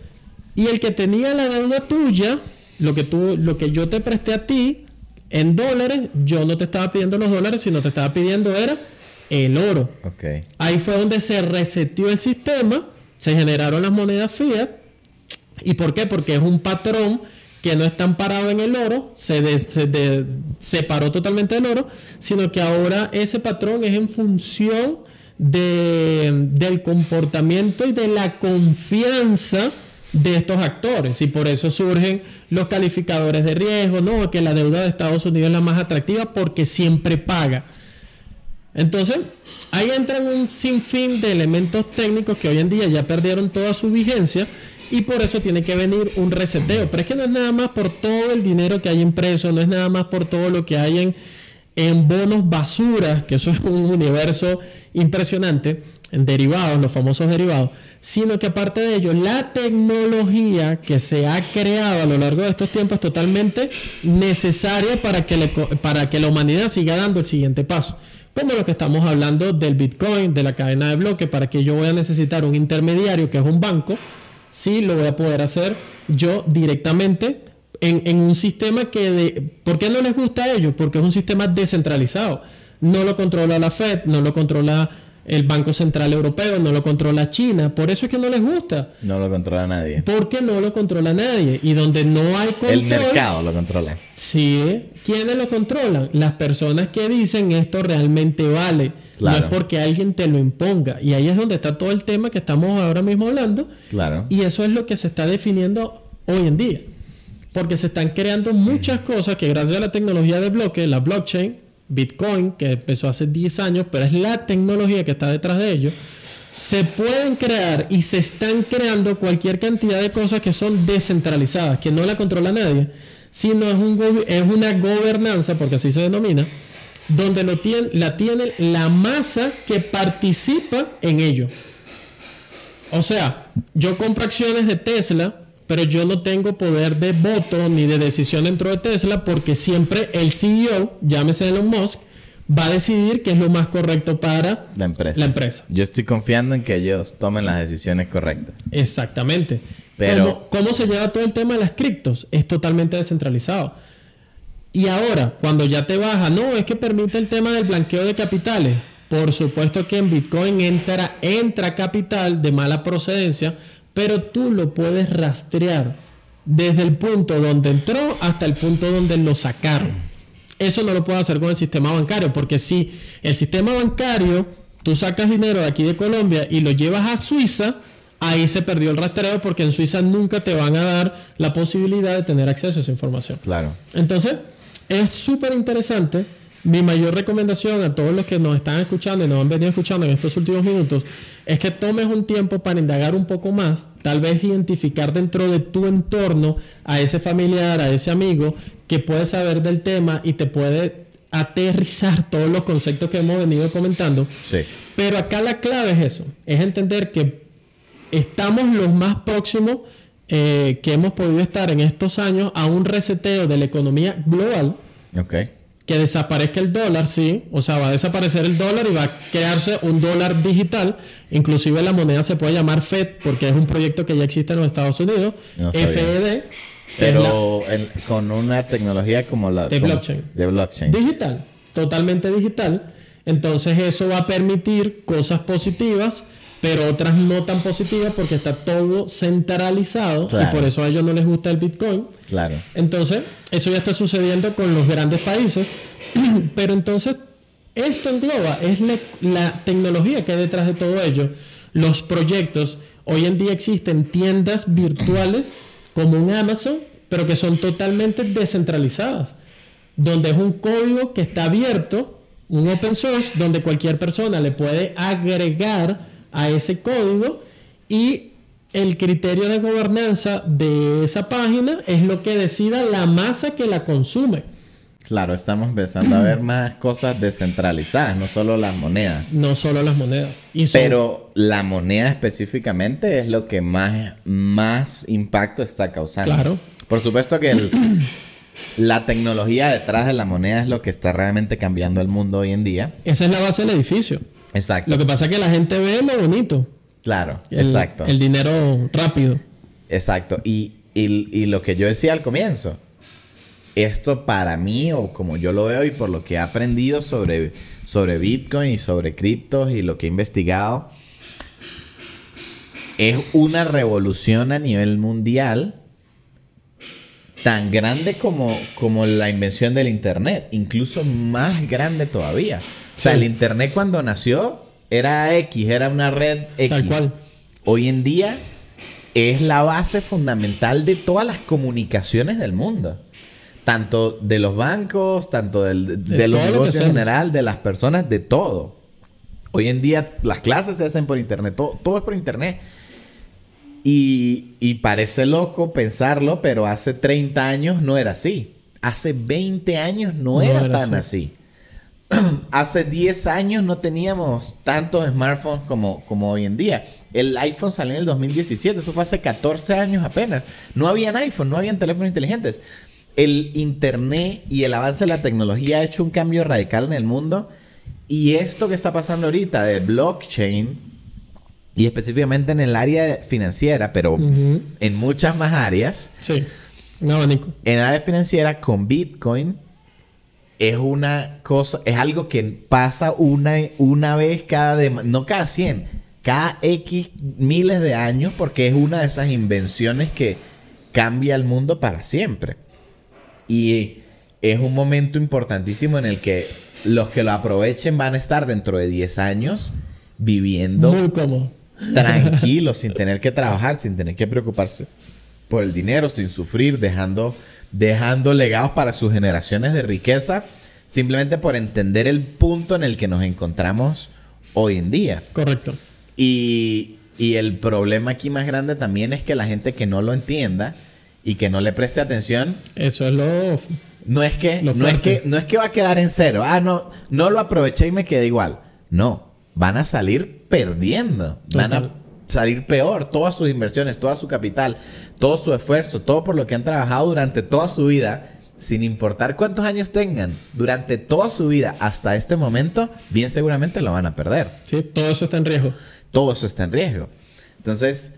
Y el que tenía la deuda tuya, lo que, tú, lo que yo te presté a ti en dólares, yo no te estaba pidiendo los dólares, sino te estaba pidiendo era el oro. Okay. Ahí fue donde se reseteó el sistema, se generaron las monedas fiat. ¿Y por qué? Porque es un patrón que no está parado en el oro, se, se separó totalmente del oro, sino que ahora ese patrón es en función del comportamiento y de la confianza de estos actores y por eso surgen los calificadores de riesgo, no, que la deuda de Estados Unidos es la más atractiva porque siempre paga. Entonces, ahí entran un sinfín de elementos técnicos que hoy en día ya perdieron toda su vigencia y por eso tiene que venir un reseteo. Pero es que no es nada más por todo el dinero que hay impreso, no es nada más por todo lo que hay en, en bonos basuras, que eso es un universo impresionante derivados, los famosos derivados, sino que aparte de ello, la tecnología que se ha creado a lo largo de estos tiempos es totalmente necesaria para que, para que la humanidad siga dando el siguiente paso. Como lo que estamos hablando del Bitcoin, de la cadena de bloques, para que yo voy a necesitar un intermediario que es un banco, sí lo voy a poder hacer yo directamente en, en un sistema que... De, ¿Por qué no les gusta a ellos? Porque es un sistema descentralizado. No lo controla la Fed, no lo controla el Banco Central Europeo, no lo controla China. Por eso es que no les gusta. No lo controla nadie. Porque no lo controla nadie. Y donde no hay control. El mercado lo controla. Sí. ¿Quiénes lo controlan? Las personas que dicen esto realmente vale. No es porque alguien te lo imponga. Y ahí es donde está todo el tema que estamos ahora mismo hablando. Claro. Y eso es lo que se está definiendo hoy en día. Porque se están creando muchas cosas que gracias a la tecnología de bloque, la blockchain, Bitcoin, que empezó hace 10 años, pero es la tecnología que está detrás de ello, se pueden crear y se están creando cualquier cantidad de cosas que son descentralizadas, que no la controla nadie, sino es, un, una gobernanza, porque así se denomina, donde lo tiene, la tiene la masa que participa en ello. O sea, yo compro acciones de Tesla pero yo no tengo poder de voto ni de decisión dentro de Tesla porque siempre el CEO, llámese Elon Musk, va a decidir qué es lo más correcto para la empresa. La empresa. Yo estoy confiando en que ellos tomen las decisiones correctas. Exactamente. Pero ¿Cómo, se lleva todo el tema de las criptos? Es totalmente descentralizado. Y ahora, cuando ya te baja, no, es que permite el tema del blanqueo de capitales. Por supuesto que en Bitcoin entra, entra capital de mala procedencia pero tú lo puedes rastrear desde el punto donde entró hasta el punto donde lo sacaron. Eso no lo puedo hacer con el sistema bancario, porque si el sistema bancario, tú sacas dinero de aquí de Colombia y lo llevas a Suiza, ahí se perdió el rastreo porque en Suiza nunca te van a dar la posibilidad de tener acceso a esa información. Claro. Entonces, es súper interesante mi mayor recomendación a todos los que nos están escuchando y nos han venido escuchando en estos últimos minutos es que tomes un tiempo para indagar un poco más, tal vez identificar dentro de tu entorno a ese familiar, a ese amigo que puede saber del tema y te puede aterrizar todos los conceptos que hemos venido comentando. Sí. Pero acá la clave es eso, es entender que estamos los más próximos eh, que hemos podido estar en estos años a un reseteo de la economía global. Okay que desaparezca el dólar, sí, o sea, va a desaparecer el dólar y va a crearse un dólar digital, inclusive la moneda se puede llamar FED porque es un proyecto que ya existe en los Estados Unidos, FED. Pero con una tecnología como la de blockchain. De blockchain. Digital, totalmente digital. Entonces eso va a permitir cosas positivas pero otras no tan positivas porque está todo centralizado y por eso a ellos no les gusta el Bitcoin. Claro. Entonces, eso ya está sucediendo con los grandes países, [CLEARS THROAT] pero entonces esto engloba, es la, tecnología que hay detrás de todo ello, los proyectos. Hoy en día existen tiendas virtuales [CLEARS THROAT] como un Amazon, pero que son totalmente descentralizadas, donde es un código que está abierto, un open source, donde cualquier persona le puede agregar a ese código y el criterio de gobernanza de esa página es lo que decida la masa que la consume. Claro, estamos empezando a ver [CLEARS THROAT] más cosas descentralizadas, no solo las monedas. No solo las monedas. Pero la moneda específicamente es lo que más, más impacto está causando. Claro. Por supuesto que [CLEARS THROAT] la tecnología detrás de la moneda es lo que está realmente cambiando el mundo hoy en día. Esa es la base del edificio. Exacto. Lo que pasa es que la gente ve lo bonito. Claro, exacto. El dinero rápido. Exacto. Y, lo que yo decía al comienzo, esto para mí, o como yo lo veo y por lo que he aprendido sobre, sobre Bitcoin y sobre criptos y lo que he investigado, es una revolución a nivel mundial tan grande como, como la invención del Internet, incluso más grande todavía. O sea, el Internet cuando nació era X, era una red X. Tal cual. Hoy en día es la base fundamental de todas las comunicaciones del mundo. Tanto de los bancos, tanto de, los negocios en general, de las personas, de todo. Hoy en día las clases se hacen por internet, todo, todo es por internet. Y, y, parece loco pensarlo, pero hace 30 años no era así. Hace 20 años no, era, tan así. [CLEARS THROAT] hace 10 años no teníamos tantos smartphones como, como hoy en día. El iPhone salió en el 2017, eso fue hace 14 años apenas. No habían iPhone, no habían teléfonos inteligentes. El Internet y el avance de la tecnología ha hecho un cambio radical en el mundo. Y esto que está pasando ahorita de blockchain, y específicamente en el área financiera, pero en muchas más áreas. Sí, un abanico. En el área financiera con Bitcoin es una cosa, es algo que pasa una, una vez cada, no cada 100, cada X miles de años porque es una de esas invenciones que cambia el mundo para siempre. Y es un momento importantísimo en el que los que lo aprovechen van a estar dentro de 10 años viviendo Muy cómodo. tranquilos, sin tener que trabajar, sin tener que preocuparse por el dinero, sin sufrir, dejando dejando legados para sus generaciones de riqueza, simplemente por entender el punto en el que nos encontramos hoy en día. Correcto. Y, y el problema aquí más grande también es que la gente que no lo entienda y que no le preste atención. Eso es lo. No es que, no es que, no es que va a quedar en cero. Ah, no, no lo aproveché y me quedé igual. No, van a salir perdiendo. Van a salir peor. Todas sus inversiones, toda su capital, todo su esfuerzo, todo por lo que han trabajado durante toda su vida, sin importar cuántos años tengan, durante toda su vida hasta este momento, bien seguramente lo van a perder. Sí, todo eso está en riesgo. Todo eso está en riesgo. Entonces,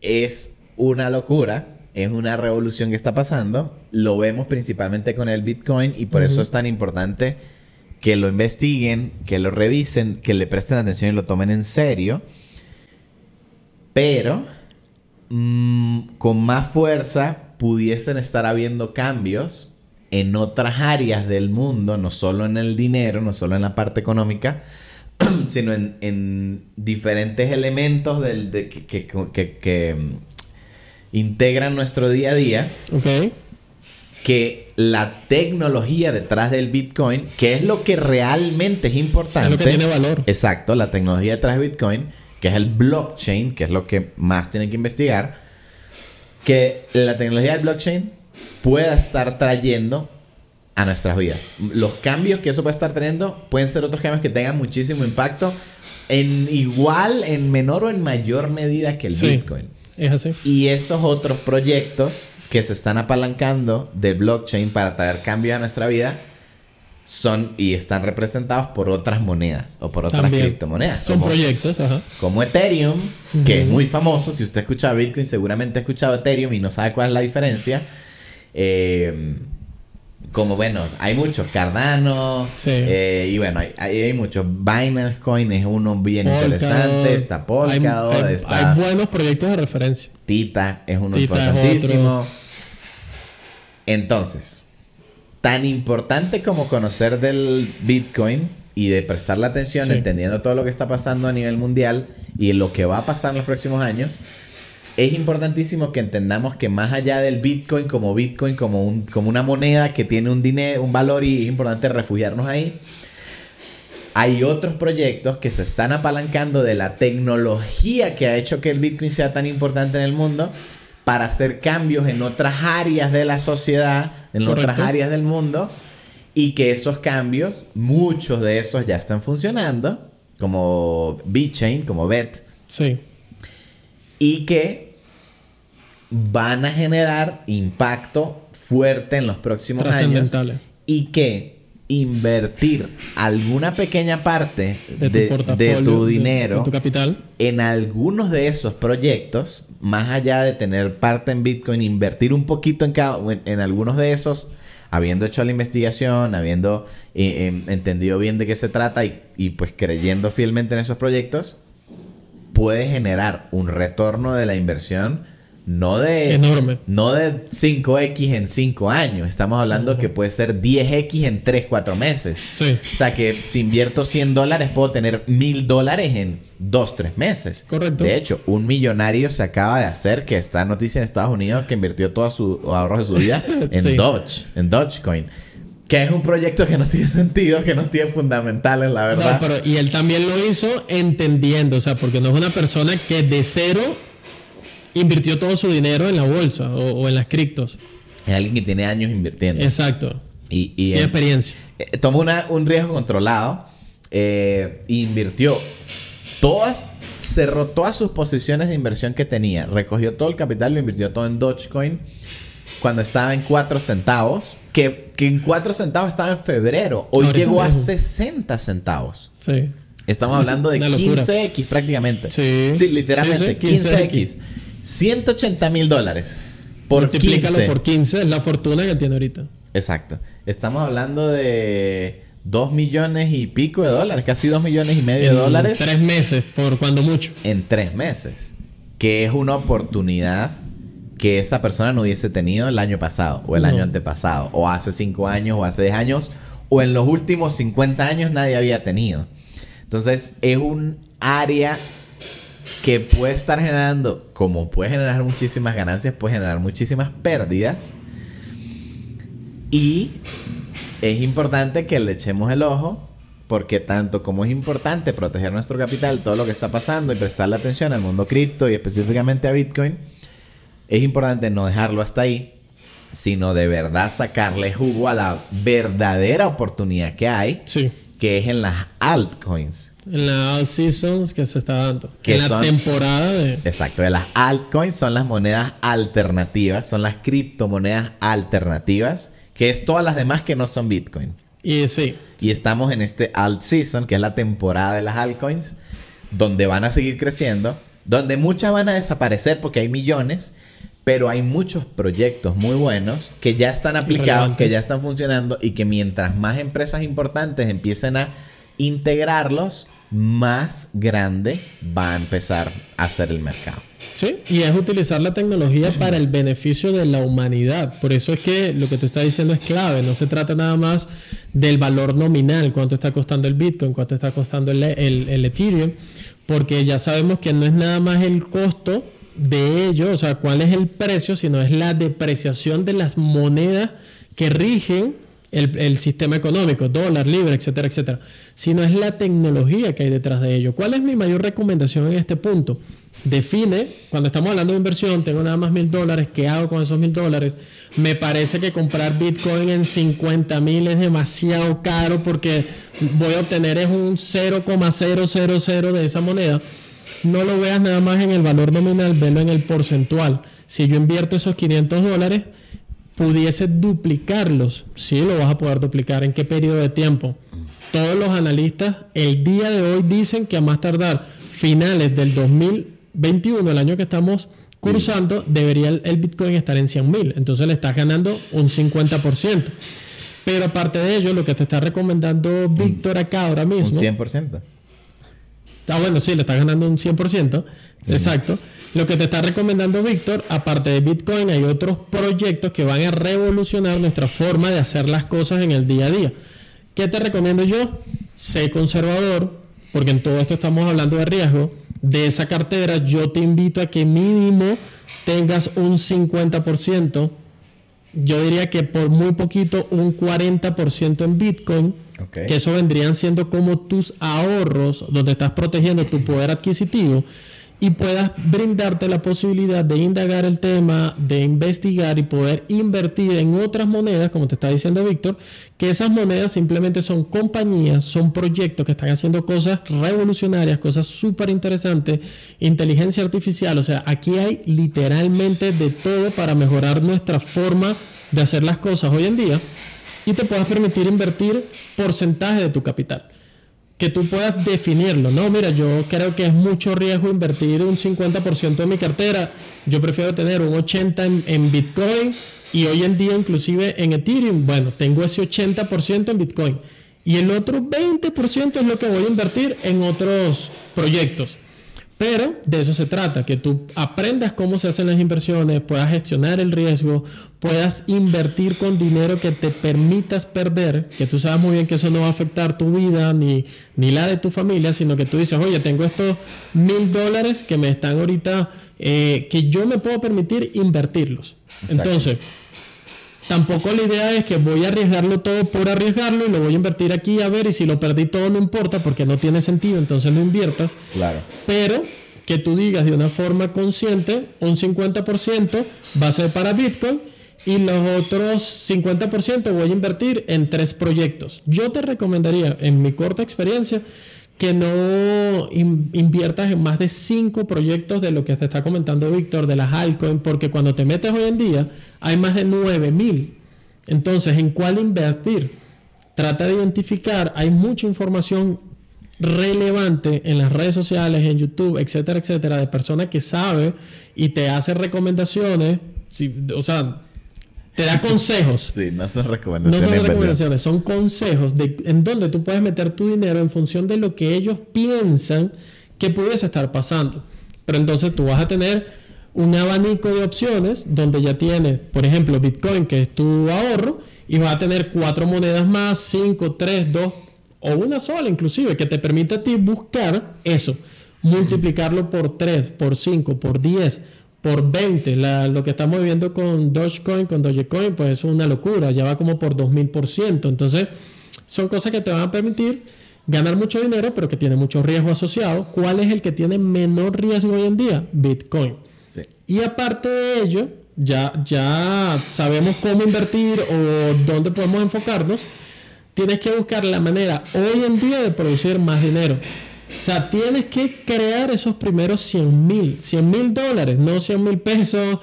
es una locura, es una revolución que está pasando. Lo vemos principalmente con el Bitcoin y por eso es tan importante que lo investiguen, que lo revisen, que le presten atención y lo tomen en serio. Pero mm, con más fuerza pudiesen estar habiendo cambios en otras áreas del mundo, no solo en el dinero, no solo en la parte económica, [CLEARS THROAT] sino en, diferentes elementos del, que, mm, integran nuestro día a día. Que la tecnología detrás del Bitcoin, que es lo que realmente es importante. Es lo que tiene valor. Exacto, la tecnología detrás de Bitcoin que es el blockchain, que es lo que más tienen que investigar, que la tecnología del blockchain pueda estar trayendo a nuestras vidas. Los cambios que eso puede estar teniendo pueden ser otros cambios que tengan muchísimo impacto en igual, en menor o en mayor medida que el Bitcoin. Es así. Y esos otros proyectos que se están apalancando de blockchain para traer cambios a nuestra vida son y están representados por otras monedas o por otras criptomonedas. Son proyectos, ajá. Como Ethereum, que es muy famoso. Si usted escucha Bitcoin, seguramente ha escuchado Ethereum y no sabe cuál es la diferencia. Eh, como bueno, hay muchos, Cardano, eh, y bueno, hay, hay, muchos. Binance Coin es uno bien interesante, está Polkadot, hay, está... Hay buenos proyectos de referencia. Tita es uno importantísimo. Entonces, tan importante como conocer del Bitcoin y de prestarle atención, entendiendo todo lo que está pasando a nivel mundial y lo que va a pasar en los próximos años, es importantísimo que entendamos que más allá del Bitcoin como Bitcoin, como, un, como una moneda que tiene un dinero, un valor y es importante refugiarnos ahí, hay otros proyectos que se están apalancando de la tecnología que ha hecho que el Bitcoin sea tan importante en el mundo para hacer cambios en otras áreas de la sociedad, en otras áreas del mundo, y que esos cambios, muchos de esos ya están funcionando, como BitChain, como BET. Sí. Y que van a generar impacto fuerte en los próximos años. Y que invertir alguna pequeña parte de tu, dinero tu capital. en algunos de esos proyectos, más allá de tener parte en Bitcoin, invertir un poquito en cada en, algunos de esos, habiendo hecho la investigación, habiendo eh, em, entendido bien de qué se trata y, y pues creyendo fielmente en esos proyectos, puede generar un retorno de la inversión no de enorme. No de 5x en 5 años, estamos hablando que puede ser 10x en 3, 4 meses. Sí. O sea que si invierto 100 dólares puedo tener 1000 dólares en 2, 3 meses. Correcto. De hecho, un millonario se acaba de hacer que está noticia en Estados Unidos que invirtió todos sus ahorros de su vida [LAUGHS] en Doge, en Dogecoin. Que es un proyecto que no tiene sentido, que no tiene fundamentales, la verdad. pero, y él también lo hizo entendiendo, o sea, porque no es una persona que de cero invirtió todo su dinero en la bolsa o, en las criptos. Es alguien que tiene años invirtiendo. Exacto. Y, y tiene experiencia. eh, tomó un riesgo controlado, eh, invirtió todas, cerró todas sus posiciones de inversión que tenía, recogió todo el capital, lo invirtió todo en Dogecoin cuando estaba en 4 centavos, que, en 4 centavos estaba en febrero, hoy llegó a 60 centavos. Sí. Estamos hablando de 15x prácticamente. Sí. Sí, literalmente, 15x. 180 mil dólares. Por Multiplícalo por 15, es la fortuna que él tiene ahorita. Exacto. Estamos hablando de 2 millones y pico de dólares, casi 2 millones y medio de dólares. En tres meses, por cuando mucho. En tres meses. Que es una oportunidad que esa persona no hubiese tenido el año pasado, o el año antepasado, o hace 5 años, o hace 10 años, o en los últimos 50 años nadie había tenido. Entonces es un área que puede estar generando, como puede generar muchísimas ganancias, puede generar muchísimas pérdidas. Y es importante que le echemos el ojo, porque tanto como es importante proteger nuestro capital, todo lo que está pasando y prestarle atención al mundo cripto y específicamente a Bitcoin, es importante no dejarlo hasta ahí, sino de verdad sacarle jugo a la verdadera oportunidad que hay. Sí que es en las altcoins. En las alt seasons que se está dando. en la temporada de. Exacto. De las altcoins son las monedas alternativas, son las criptomonedas alternativas, que es todas las demás que no son Bitcoin. Y sí. Y estamos en este alt season, que es la temporada de las altcoins, donde van a seguir creciendo, donde muchas van a desaparecer porque hay millones pero hay muchos proyectos muy buenos que ya están aplicados, que ya están funcionando y que mientras más empresas importantes empiecen a integrarlos, más grande va a empezar a ser el mercado. Sí, y es utilizar la tecnología para el beneficio de la humanidad. Por eso es que lo que tú estás diciendo es clave. No se trata nada más del valor nominal, cuánto está costando el Bitcoin, cuánto está costando el, el Ethereum, porque ya sabemos que no es nada más el costo de ello, o sea, cuál es el precio, sino es la depreciación de las monedas que rigen el, sistema económico, dólar, libre, etcétera, etcétera, sino es la tecnología que hay detrás de ello. ¿Cuál es mi mayor recomendación en este punto? Define, cuando estamos hablando de inversión, tengo nada más mil dólares, ¿qué hago con esos mil dólares? Me parece que comprar Bitcoin en 50 mil es demasiado caro porque voy a obtener es un 0,000 de esa moneda no lo veas nada más en el valor nominal, velo en el porcentual. Si yo invierto esos 500 dólares, pudiese duplicarlos. Sí, lo vas a poder duplicar. ¿En qué periodo de tiempo? Todos los analistas el día de hoy dicen que a más tardar finales del 2021, el año que estamos cursando, debería el, Bitcoin estar en 100 mil. Entonces le estás ganando un 50%. Pero aparte de ello, lo que te está recomendando Víctor acá ahora mismo. Un 100%. Ah, bueno, sí, le está ganando un 100%. Exacto. Lo que te está recomendando Víctor, aparte de Bitcoin, hay otros proyectos que van a revolucionar nuestra forma de hacer las cosas en el día a día. ¿Qué te recomiendo yo? Sé conservador, porque en todo esto estamos hablando de riesgo. De esa cartera, yo te invito a que mínimo tengas un 50%. Yo diría que por muy poquito un 40% en Bitcoin que eso vendrían siendo como tus ahorros, donde estás protegiendo tu poder adquisitivo y puedas brindarte la posibilidad de indagar el tema, de investigar y poder invertir en otras monedas, como te está diciendo Víctor, que esas monedas simplemente son compañías, son proyectos que están haciendo cosas revolucionarias, cosas súper interesantes, inteligencia artificial, o sea, aquí hay literalmente de todo para mejorar nuestra forma de hacer las cosas hoy en día y te puedas permitir invertir porcentaje de tu capital. Que tú puedas definirlo, ¿no? Mira, yo creo que es mucho riesgo invertir un 50% de mi cartera. Yo prefiero tener un 80% en, Bitcoin y hoy en día inclusive en Ethereum. Bueno, tengo ese 80% en Bitcoin. Y el otro 20% es lo que voy a invertir en otros proyectos. Pero de eso se trata, que tú aprendas cómo se hacen las inversiones, puedas gestionar el riesgo, puedas invertir con dinero que te permitas perder, que tú sabes muy bien que eso no va a afectar tu vida ni, ni la de tu familia, sino que tú dices, oye, tengo estos mil dólares que me están ahorita, eh, que yo me puedo permitir invertirlos. Entonces, Tampoco la idea es que voy a arriesgarlo todo por arriesgarlo y lo voy a invertir aquí a ver y si lo perdí todo no importa porque no tiene sentido, entonces no inviertas. Claro. Pero que tú digas de una forma consciente, un 50% va a ser para Bitcoin y los otros 50% voy a invertir en tres proyectos. Yo te recomendaría, en mi corta experiencia, que no inviertas en más de cinco proyectos de lo que te está comentando Víctor, de las altcoins, porque cuando te metes hoy en día hay más de 9000. Entonces, ¿en cuál invertir? Trata de identificar, hay mucha información relevante en las redes sociales, en YouTube, etcétera, etcétera, de personas que sabe y te hace recomendaciones, o sea, te da consejos. [LAUGHS] Sí, no son recomendaciones. No son recomendaciones, son consejos de, en donde tú puedes meter tu dinero en función de lo que ellos piensan que pudiese estar pasando. Pero entonces tú vas a tener un abanico de opciones donde ya tienes, por ejemplo, Bitcoin, que es tu ahorro, y vas a tener cuatro monedas más, cinco, tres, dos, o una sola inclusive, que te permite a ti buscar eso, multiplicarlo por 3, por 5, por 10, por 20. lo que estamos viendo con Dogecoin, con Dogecoin, pues es una locura, ya va como por 2000%. Entonces, son cosas que te van a permitir ganar mucho dinero, pero que tiene mucho riesgo asociado. ¿Cuál es el que tiene menor riesgo hoy en día? Bitcoin. Y aparte de ello, ya, ya sabemos cómo invertir o dónde podemos enfocarnos tienes que buscar la manera hoy en día de producir más dinero. O sea, tienes que crear esos primeros 100 mil, 100 mil dólares, no 100 mil pesos,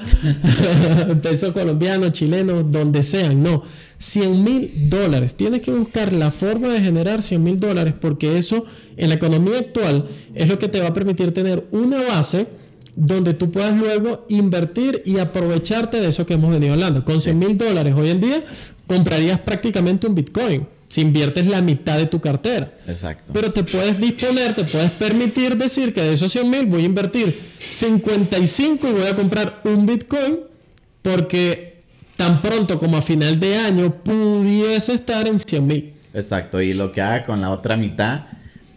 [LAUGHS] pesos colombianos, chilenos, donde sean, no, 100 mil dólares. Tienes que buscar la forma de generar 100 mil dólares porque eso en la economía actual es lo que te va a permitir tener una base donde tú puedas luego invertir y aprovecharte de eso que hemos venido hablando. Con 100 mil dólares hoy en día comprarías prácticamente un Bitcoin si inviertes la mitad de tu cartera. Exacto. Pero te puedes disponer, te puedes permitir decir que de esos 100 mil voy a invertir 55 y voy a comprar un Bitcoin porque tan pronto como a final de año pudiese estar en 100 mil. Exacto. Y lo que haga con la otra mitad,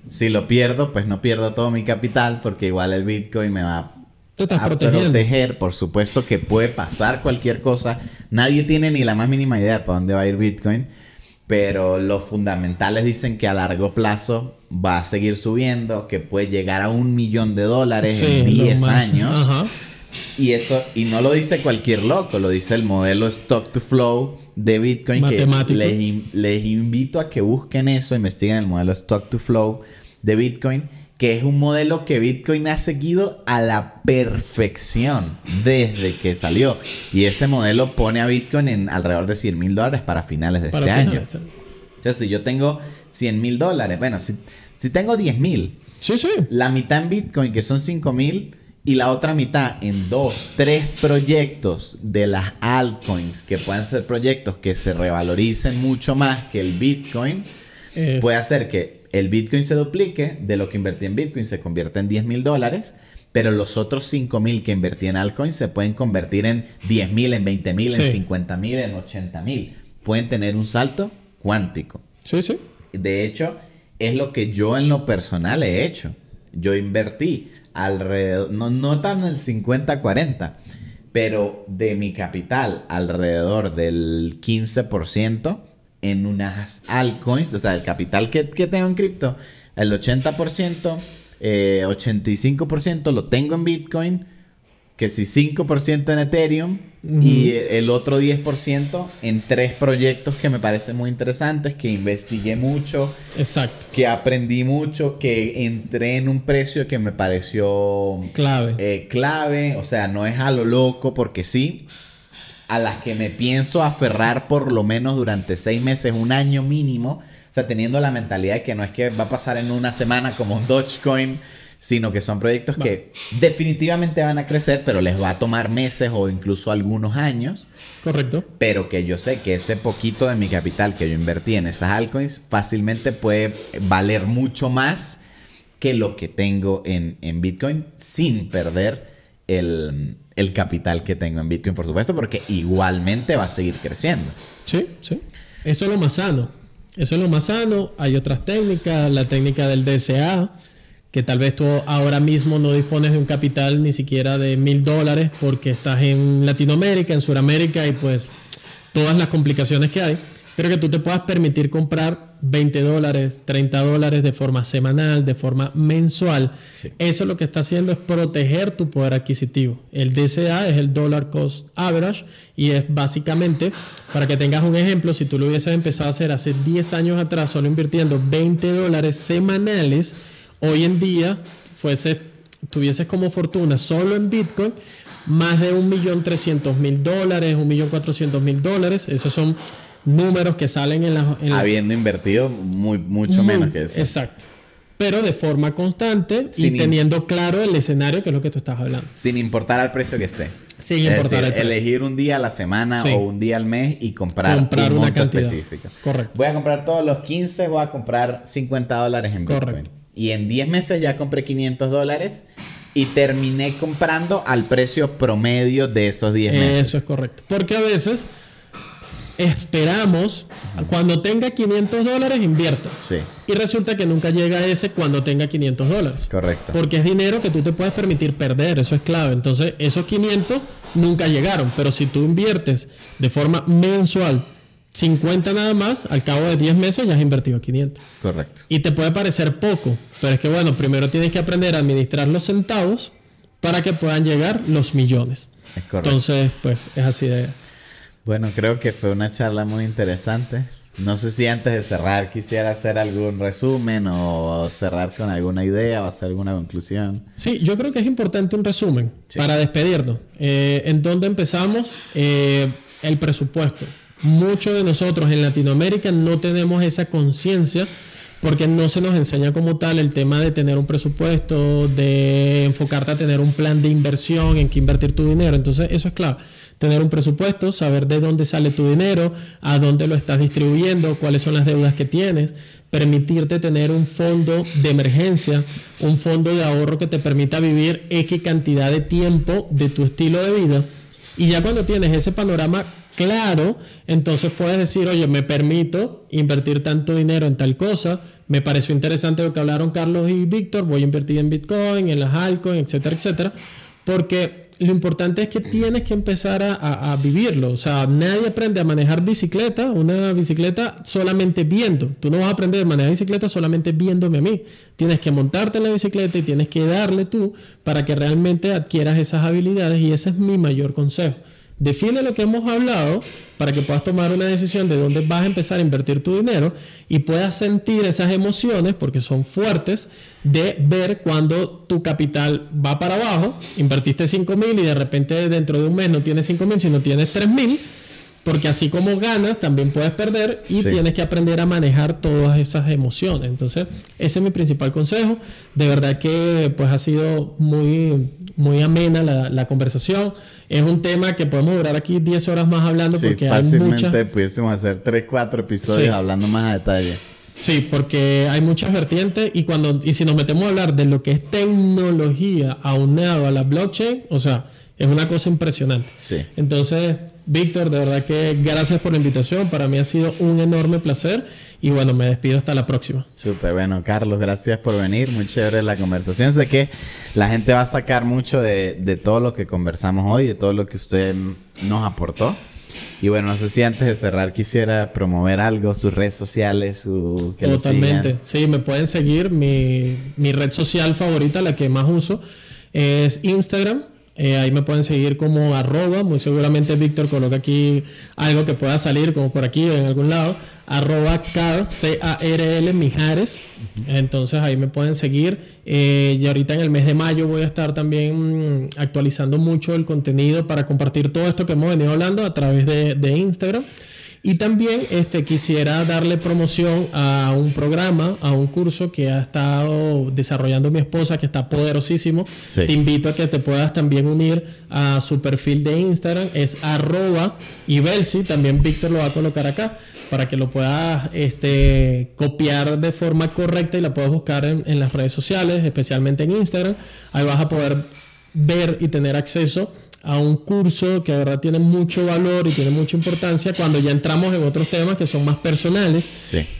si lo pierdo, pues no pierdo todo mi capital porque igual el Bitcoin me va a proteger. Por supuesto que puede pasar cualquier cosa. Nadie tiene ni la más mínima idea de para dónde va a ir Bitcoin pero los fundamentales dicen que a largo plazo va a seguir subiendo, que puede llegar a un millón de dólares en 10 años. Y eso, y no lo dice cualquier loco, lo dice el modelo Stock to Flow de Bitcoin. Que les, les invito a que busquen eso, investiguen el modelo Stock to Flow de Bitcoin que es un modelo que Bitcoin ha seguido a la perfección desde que salió. Y ese modelo pone a Bitcoin en alrededor de 100 mil dólares para finales de este año. Entonces, si yo tengo 100 mil dólares, bueno, si, si tengo 10 mil, sí, sí. la mitad en Bitcoin, que son 5 mil, y la otra mitad en dos, tres proyectos de las altcoins, que pueden ser proyectos que se revaloricen mucho más que el Bitcoin, puede hacer que el Bitcoin se duplique, de lo que invertí en Bitcoin se convierte en 10 mil dólares, pero los otros 5 mil que invertí en altcoins se pueden convertir en 10 mil, en 20 mil, en 50 mil, en 80 mil. Pueden tener un salto cuántico. Sí, sí. De hecho, es lo que yo en lo personal he hecho. Yo invertí alrededor, no, no tan el 50-40, pero de mi capital alrededor del 15% en unas altcoins, o sea, el capital que, tengo en cripto, el 80%, 85% eh, lo tengo en Bitcoin, que si 5% en Ethereum y el otro 10% en tres proyectos que me parecen muy interesantes, que investigué mucho, exacto, que aprendí mucho, que entré en un precio que me pareció clave, eh, clave, o sea, no es a lo loco porque sí, a las que me pienso aferrar por lo menos durante seis meses, un año mínimo. O sea, teniendo la mentalidad de que no es que va a pasar en una semana como Dogecoin, sino que son proyectos que definitivamente van a crecer, pero les va a tomar meses o incluso algunos años. Correcto. Pero que yo sé que ese poquito de mi capital que yo invertí en esas altcoins fácilmente puede valer mucho más que lo que tengo en, en Bitcoin sin perder el, el capital que tengo en Bitcoin, por supuesto, porque igualmente va a seguir creciendo. Sí, sí. Eso es lo más sano. Eso es lo más sano. Hay otras técnicas, la técnica del DSA, que tal vez tú ahora mismo no dispones de un capital ni siquiera de mil dólares porque estás en Latinoamérica, en Sudamérica y pues todas las complicaciones que hay, pero que tú te puedas permitir comprar 20 dólares, 30 dólares de forma semanal, de forma mensual. Eso lo que está haciendo es proteger tu poder adquisitivo. El DCA es el Dollar Cost Average y es básicamente, para que tengas un ejemplo, si tú lo hubieses empezado a hacer hace 10 años atrás, solo invirtiendo 20 dólares semanales, hoy en día fuese, tuvieses como fortuna solo en Bitcoin más de 1.300.000 dólares, 1.400.000 dólares. Esos son números que salen en la... Habiendo invertido muy, mucho menos que eso. Exacto. Pero de forma constante y teniendo claro el escenario que es lo que tú estás hablando. Sin importar al precio que esté. Sin importar decir, elegir un día a la semana o un día al mes y comprar, comprar un una cantidad específica. Correcto. Voy a comprar todos los 15, voy a comprar 50 dólares en Bitcoin. Y en 10 meses ya compré 500 dólares y terminé comprando al precio promedio de esos 10 meses. Eso es correcto. Porque a veces esperamos, cuando tenga 500 dólares, invierta. Sí. Y resulta que nunca llega ese cuando tenga 500 dólares. Correcto. Porque es dinero que tú te puedes permitir perder, eso es clave. Entonces, esos 500 nunca llegaron. Pero si tú inviertes de forma mensual 50 nada más, al cabo de 10 meses ya has invertido 500. Correcto. Y te puede parecer poco, pero es que bueno, primero tienes que aprender a administrar los centavos para que puedan llegar los millones. Es correcto. Entonces, pues es así de... Bueno, creo que fue una charla muy interesante. No sé si antes de cerrar quisiera hacer algún resumen o cerrar con alguna idea o hacer alguna conclusión. Sí, yo creo que es importante un resumen para despedirnos. Eh, ¿En dónde empezamos? Eh, el presupuesto muchos de nosotros en Latinoamérica no tenemos esa conciencia porque no se nos enseña como tal el tema de tener un presupuesto, de enfocarte a tener un plan de inversión, en qué invertir tu dinero. Entonces, eso es clave. Tener un presupuesto, saber de dónde sale tu dinero, a dónde lo estás distribuyendo, cuáles son las deudas que tienes, permitirte tener un fondo de emergencia, un fondo de ahorro que te permita vivir X cantidad de tiempo de tu estilo de vida. Y ya cuando tienes ese panorama claro, entonces puedes decir, oye, me permito invertir tanto dinero en tal cosa, me pareció interesante lo que hablaron Carlos y Víctor, voy a invertir en Bitcoin, en las altcoins, etcétera, etcétera, porque lo importante es que tienes que empezar a, vivirlo. O sea, nadie aprende a manejar bicicleta, una bicicleta solamente viendo. Tú no vas a aprender a manejar bicicleta solamente viéndome a mí. Tienes que montarte en la bicicleta y tienes que darle tú para que realmente adquieras esas habilidades y ese es mi mayor consejo. Define lo que hemos hablado para que puedas tomar una decisión de dónde vas a empezar a invertir tu dinero y puedas sentir esas emociones, porque son fuertes, de ver cuando tu capital va para abajo, invertiste 5 mil y de repente dentro de un mes no tienes 5 mil, sino tienes 3 mil porque así como ganas, también puedes perder y tienes que aprender a manejar todas esas emociones. Entonces, ese es mi principal consejo. De verdad que pues ha sido muy, muy amena la, conversación. Es un tema que podemos durar aquí 10 horas más hablando porque fácilmente hay pudiésemos hacer 3, 4 episodios hablando más a detalle. Sí, porque hay muchas vertientes y cuando y si nos metemos a hablar de lo que es tecnología aunado a la blockchain, o sea, es una cosa impresionante. Sí. Entonces, Víctor, de verdad que gracias por la invitación. Para mí ha sido un enorme placer. Y bueno, me despido hasta la próxima. Súper, bueno, Carlos, gracias por venir. Muy chévere la conversación. Sé que la gente va a sacar mucho de, todo lo que conversamos hoy, de todo lo que usted nos aportó. Y bueno, no sé si antes de cerrar quisiera promover algo, sus redes sociales, su... Totalmente. Sí, me pueden seguir. Mi, mi red social favorita, la que más uso, es Instagram eh, ahí me pueden seguir como arroba, muy seguramente Víctor coloca aquí algo que pueda salir como por aquí o en algún lado, arroba car, C-A-R-L Mijares. Entonces ahí me pueden seguir. Eh, y ahorita en el mes de mayo voy a estar también mm, actualizando mucho el contenido para compartir todo esto que hemos venido hablando a través de, de Instagram. Y también este, quisiera darle promoción a un programa, a un curso que ha estado desarrollando mi esposa, que está poderosísimo. Te invito a que te puedas también unir a su perfil de Instagram, es arroba Ibelsi, también Víctor lo va a colocar acá, para que lo puedas este, copiar de forma correcta y la puedas buscar en, en las redes sociales, especialmente en Instagram. Ahí vas a poder ver y tener acceso a un curso que de verdad tiene mucho valor y tiene mucha importancia cuando ya entramos en otros temas que son más personales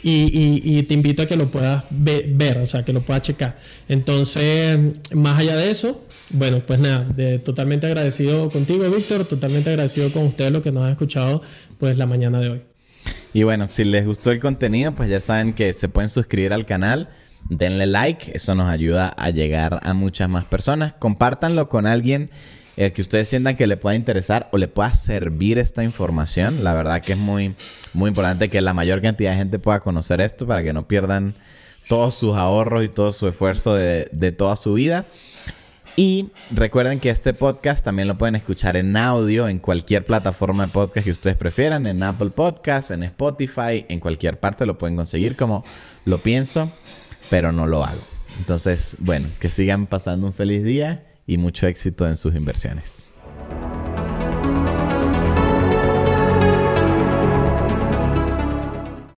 y, te invito a que lo puedas ver, o sea, que lo puedas checar. Entonces, más allá de eso, bueno, pues nada, de, totalmente agradecido contigo, Víctor, totalmente agradecido con ustedes lo que nos han escuchado pues la mañana de hoy. Y bueno, si les gustó el contenido, pues ya saben que se pueden suscribir al canal. Denle like, eso nos ayuda a llegar a muchas más personas. Compártanlo con alguien eh, que ustedes sientan que le pueda interesar o le pueda servir esta información. La verdad que es muy, muy importante que la mayor cantidad de gente pueda conocer esto para que no pierdan todos sus ahorros y todo su esfuerzo de, de toda su vida. Y recuerden que este podcast también lo pueden escuchar en audio en cualquier plataforma de podcast que ustedes prefieran, en Apple Podcasts, en Spotify, en cualquier parte lo pueden conseguir como lo pienso, pero no lo hago. Entonces, bueno, que sigan pasando un feliz día y mucho éxito en sus inversiones.